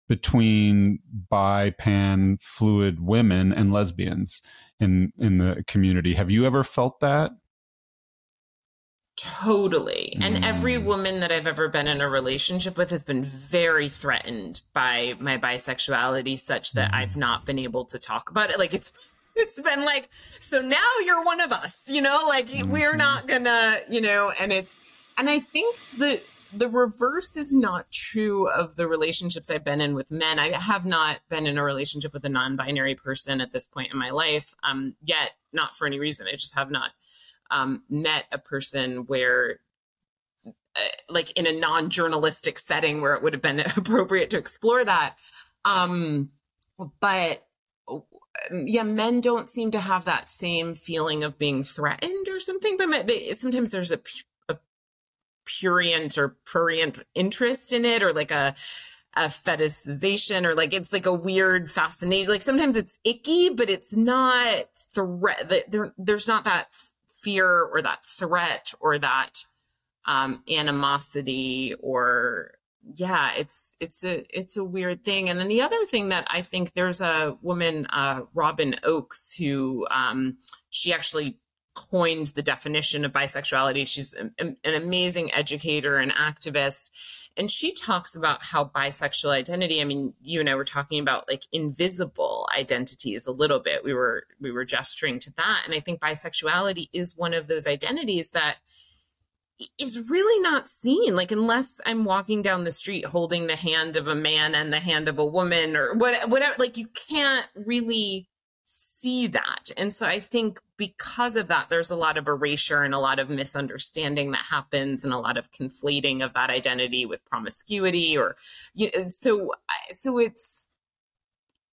between bi, pan, fluid women and lesbians in in the community. Have you ever felt that? Totally. And mm. every woman that I've ever been in a relationship with has been very threatened by my bisexuality such that mm. I've not been able to talk about it. Like it's it's been like so now you're one of us, you know, like mm-hmm. we're not going to, you know, and it's and I think the the reverse is not true of the relationships I've been in with men. I have not been in a relationship with a non-binary person at this point in my life, um, yet not for any reason. I just have not um, met a person where uh, like in a non-journalistic setting where it would have been appropriate to explore that. Um but yeah men don't seem to have that same feeling of being threatened or something but they, sometimes there's a, a purient or prurient interest in it or like a a fetishization or like it's like a weird fascination like sometimes it's icky but it's not threat there, there's not that fear or that threat or that um, animosity or yeah it's it's a it's a weird thing. And then the other thing that i think there's a woman uh, Robyn Ochs who um, she actually coined the definition of bisexuality. She's an, an amazing educator and activist. And she talks about how bisexual identity i mean you and i were talking about like invisible identities a little bit. We were we were gesturing to that. And i think bisexuality is one of those identities that is really not seen. Like unless i'm walking down the street holding the hand of a man and the hand of a woman or what whatever like you can't really see that. And so i think because of that there's a lot of erasure and a lot of misunderstanding that happens and a lot of conflating of that identity with promiscuity or you know so uh, so it's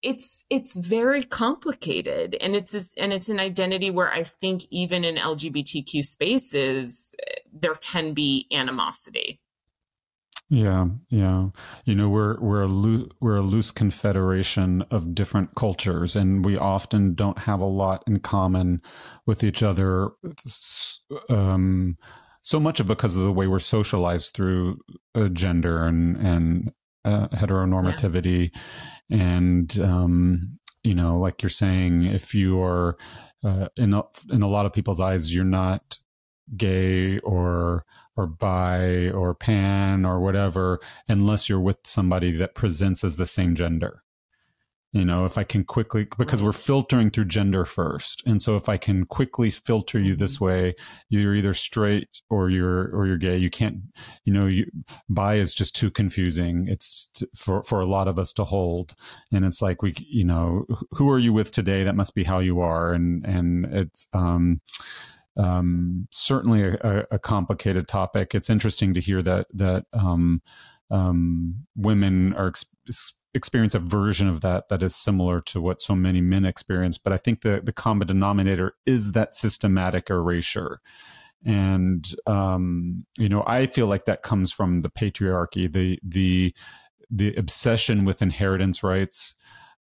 it's it's very complicated. And it's this, and it's an identity where i think even in lgbtq spaces uh, there can be animosity yeah yeah. You know we're we're a loo- we're a loose confederation of different cultures and we often don't have a lot in common with each other. Um so much of because of the way we're socialized through uh, gender and and uh, heteronormativity. Yeah. And um, you know, like you're saying, if you are uh, in a, in a lot of people's eyes, you're not gay or or bi or pan or whatever unless you're with somebody that presents as the same gender. You know if i can quickly because we're filtering through gender first. And so if i can quickly filter you this mm-hmm. way you're either straight or you're or you're gay. You can't you know you bi is just too confusing. It's t- for for a lot of us to hold. And it's like we you know who are you with today? That must be how you are. And and it's um um certainly a, a complicated topic it's interesting to hear that that um um women are ex- experience a version of that that is similar to what so many men experience. But I think the, the common denominator is that systematic erasure. And um, you know, I feel like that comes from the patriarchy, the the the obsession with inheritance rights,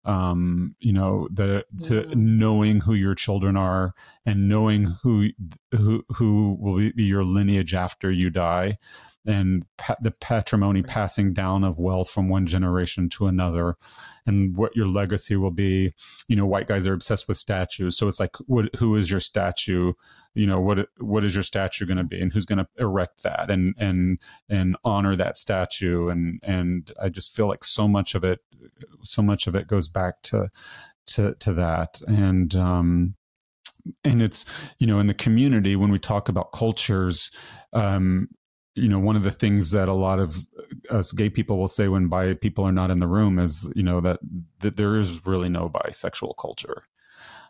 um, you know, the to mm. knowing who your children are and knowing who who who will be your lineage after you die and pa- the patrimony passing down of wealth from one generation to another and what your legacy will be. You know white guys are obsessed with statues so it's like what, who is your statue? You know what what is your statue going to be and who's going to erect that and and and honor that statue? And and i just feel like so much of it so much of it goes back to to to that. And um and it's you know in the community when we talk about cultures um you know one of the things that a lot of us gay people will say when bi people are not in the room is you know that that there is really no bisexual culture.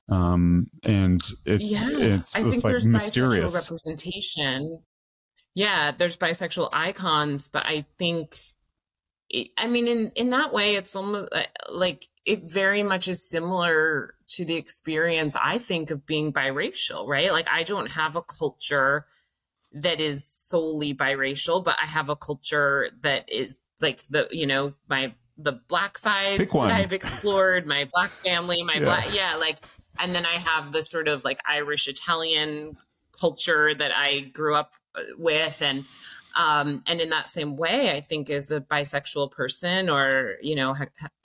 Um and it's yeah it's, i it's think like there's mysterious. bisexual representation. Yeah there's bisexual icons but i think it, i mean in in that way it's almost uh, like it very much is similar to the experience i think of being biracial right? Like i don't have a culture that is solely biracial, but I have a culture that is like the, you know, my the black side that I've explored, my black family, my yeah. black yeah, like and then I have the sort of like Irish Italian culture that I grew up uh, with and um, and in that same way, I think as a bisexual person or you know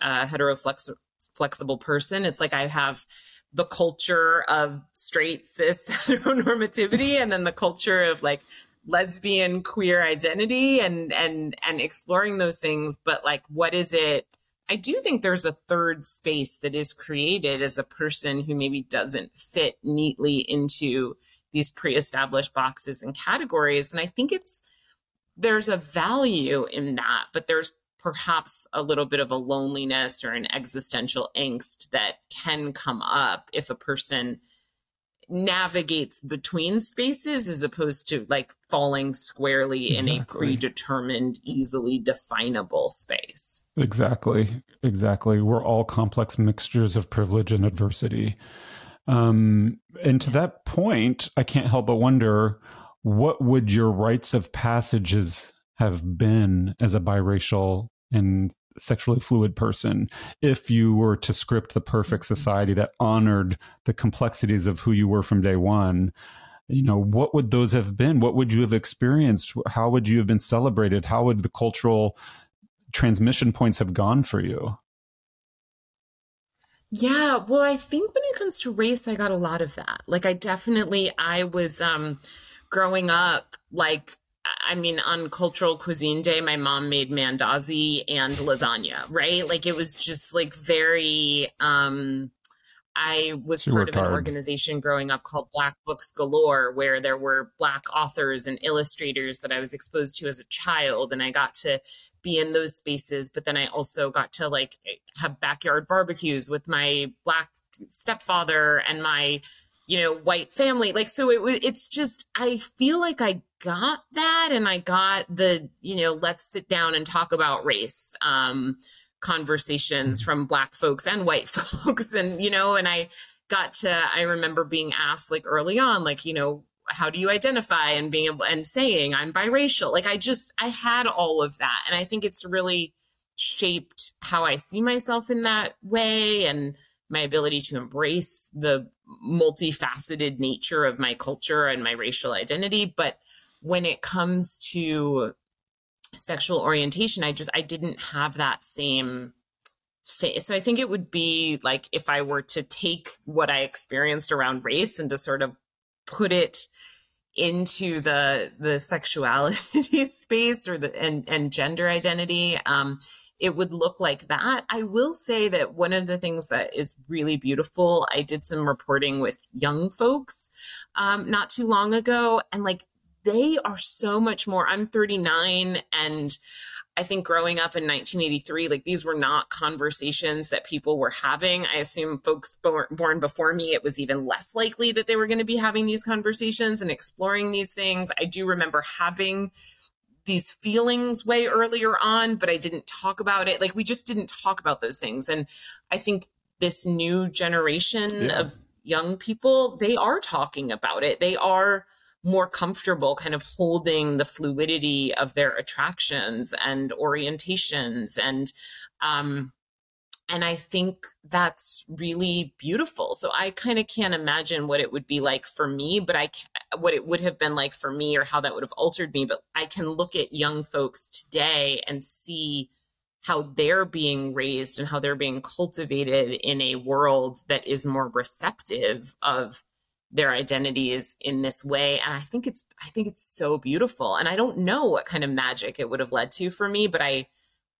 a heteroflex flexible person, it's like I have the culture of straight cis heteronormativity and then the culture of like lesbian queer identity and and and exploring those things. But like what is it? I do think there's a third space that is created as a person who maybe doesn't fit neatly into these pre-established boxes and categories. And i think it's there's a value in that, but there's perhaps a little bit of a loneliness or an existential angst that can come up if a person navigates between spaces as opposed to like falling squarely exactly. in a predetermined easily definable space. Exactly. Exactly. We're all complex mixtures of privilege and adversity. Um, and to that point i can't help but wonder what would your rites of passages have been as a biracial and sexually fluid person if you were to script the perfect mm-hmm. society that honored the complexities of who you were from day one you know what would those have been? What would you have experienced? How would you have been celebrated? How would the cultural transmission points have gone for you? Yeah well i think when it comes to race i got a lot of that. Like i definitely i was um growing up like I mean, on Cultural Cuisine Day, my mom made mandazi and lasagna, right? Like it was just like very. um I was she part of an hard. organization growing up called Black Books Galore, where there were Black authors and illustrators that I was exposed to as a child. And I got to be in those spaces. But then I also got to like have backyard barbecues with my Black stepfather and my you know white family like so it was it's just i feel like i got that and I got the, you know, let's sit down and talk about race um, conversations mm-hmm. from black folks and white folks. And, you know, and I got to, I remember being asked like early on, like, you know, how do you identify and being able and saying I'm biracial? Like I just, I had all of that. And I think it's really shaped how I see myself in that way and my ability to embrace the multifaceted nature of my culture and my racial identity. But when it comes to sexual orientation, I just I didn't have that same thing. So I think it would be like if I were to take what I experienced around race and to sort of put it into the the sexuality space or the and and gender identity um it would look like that i will say that one of the things that is really beautiful i did some reporting with young folks um not too long ago and like they are so much more. I'm 39 and I think growing up in 1983, like these were not conversations that people were having. I assume folks born before me, it was even less likely that they were going to be having these conversations and exploring these things. I do remember having these feelings way earlier on, but I didn't talk about it. Like we just didn't talk about those things. And I think this new generation yeah. of young people, they are talking about it. They are more comfortable kind of holding the fluidity of their attractions and orientations and um and I think that's really beautiful. So I kind of can't imagine what it would be like for me, but I what it would have been like for me or how that would have altered me. But I can look at young folks today and see how they're being raised and how they're being cultivated in a world that is more receptive of their identities in this way. And i think it's i think it's so beautiful. And i don't know what kind of magic it would have led to for me but i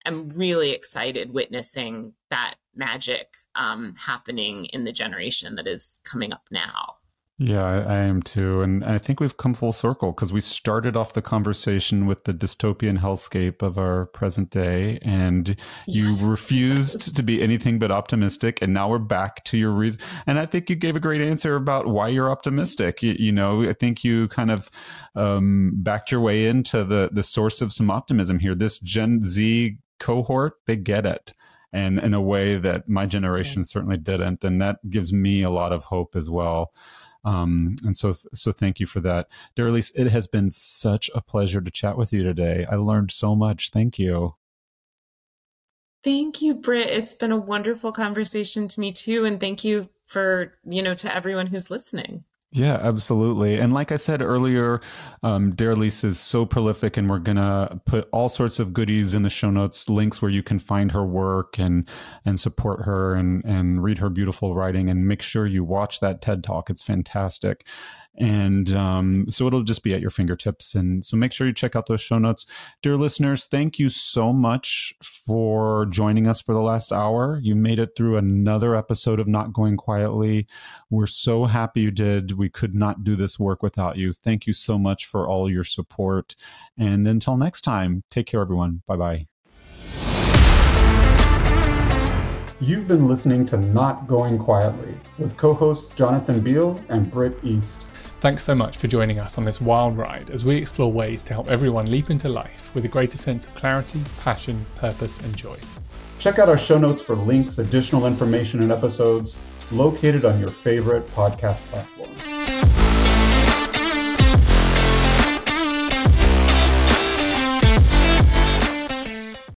am really excited witnessing that magic um, happening in the generation that is coming up now yeah, I, I, am too. And I think we've come full circle because we started off the conversation with the dystopian hellscape of our present day, and you yes. refused to be anything but optimistic. And now we're back to your reason. And I think you gave a great answer about why you're optimistic. You, you know, I think you kind of um, backed your way into the, the source of some optimism here. This Gen Z cohort, they get it and in a way that my generation certainly didn't and that gives me a lot of hope as well um, and so, so thank you for that. Daralyse, it has been such a pleasure to chat with you today. I learned so much. Thank you. Thank you, Britt. It's been a wonderful conversation to me too. And thank you for, you know, to everyone who's listening. Yeah, absolutely. And like I said earlier, um, is so prolific, and we're going to put all sorts of goodies in the show notes, links where you can find her work and and support her and and read her beautiful writing. And make sure you watch that TED Talk; it's fantastic. And um, so it'll just be at your fingertips. And so make sure you check out those show notes. Dear listeners, thank you so much for joining us for the last hour. You made it through another episode of Not Going Quietly. We're so happy you did. We could not do this work without you. Thank you so much for all your support. And until next time, take care, everyone. Bye bye. You've been listening to Not Going Quietly with co hosts Jonathan Beal and Britt East. Thanks so much for joining us on this wild ride as we explore ways to help everyone leap into life with a greater sense of clarity, passion, purpose, and joy. Check out our show notes for links, additional information, and episodes located on your favorite podcast platform.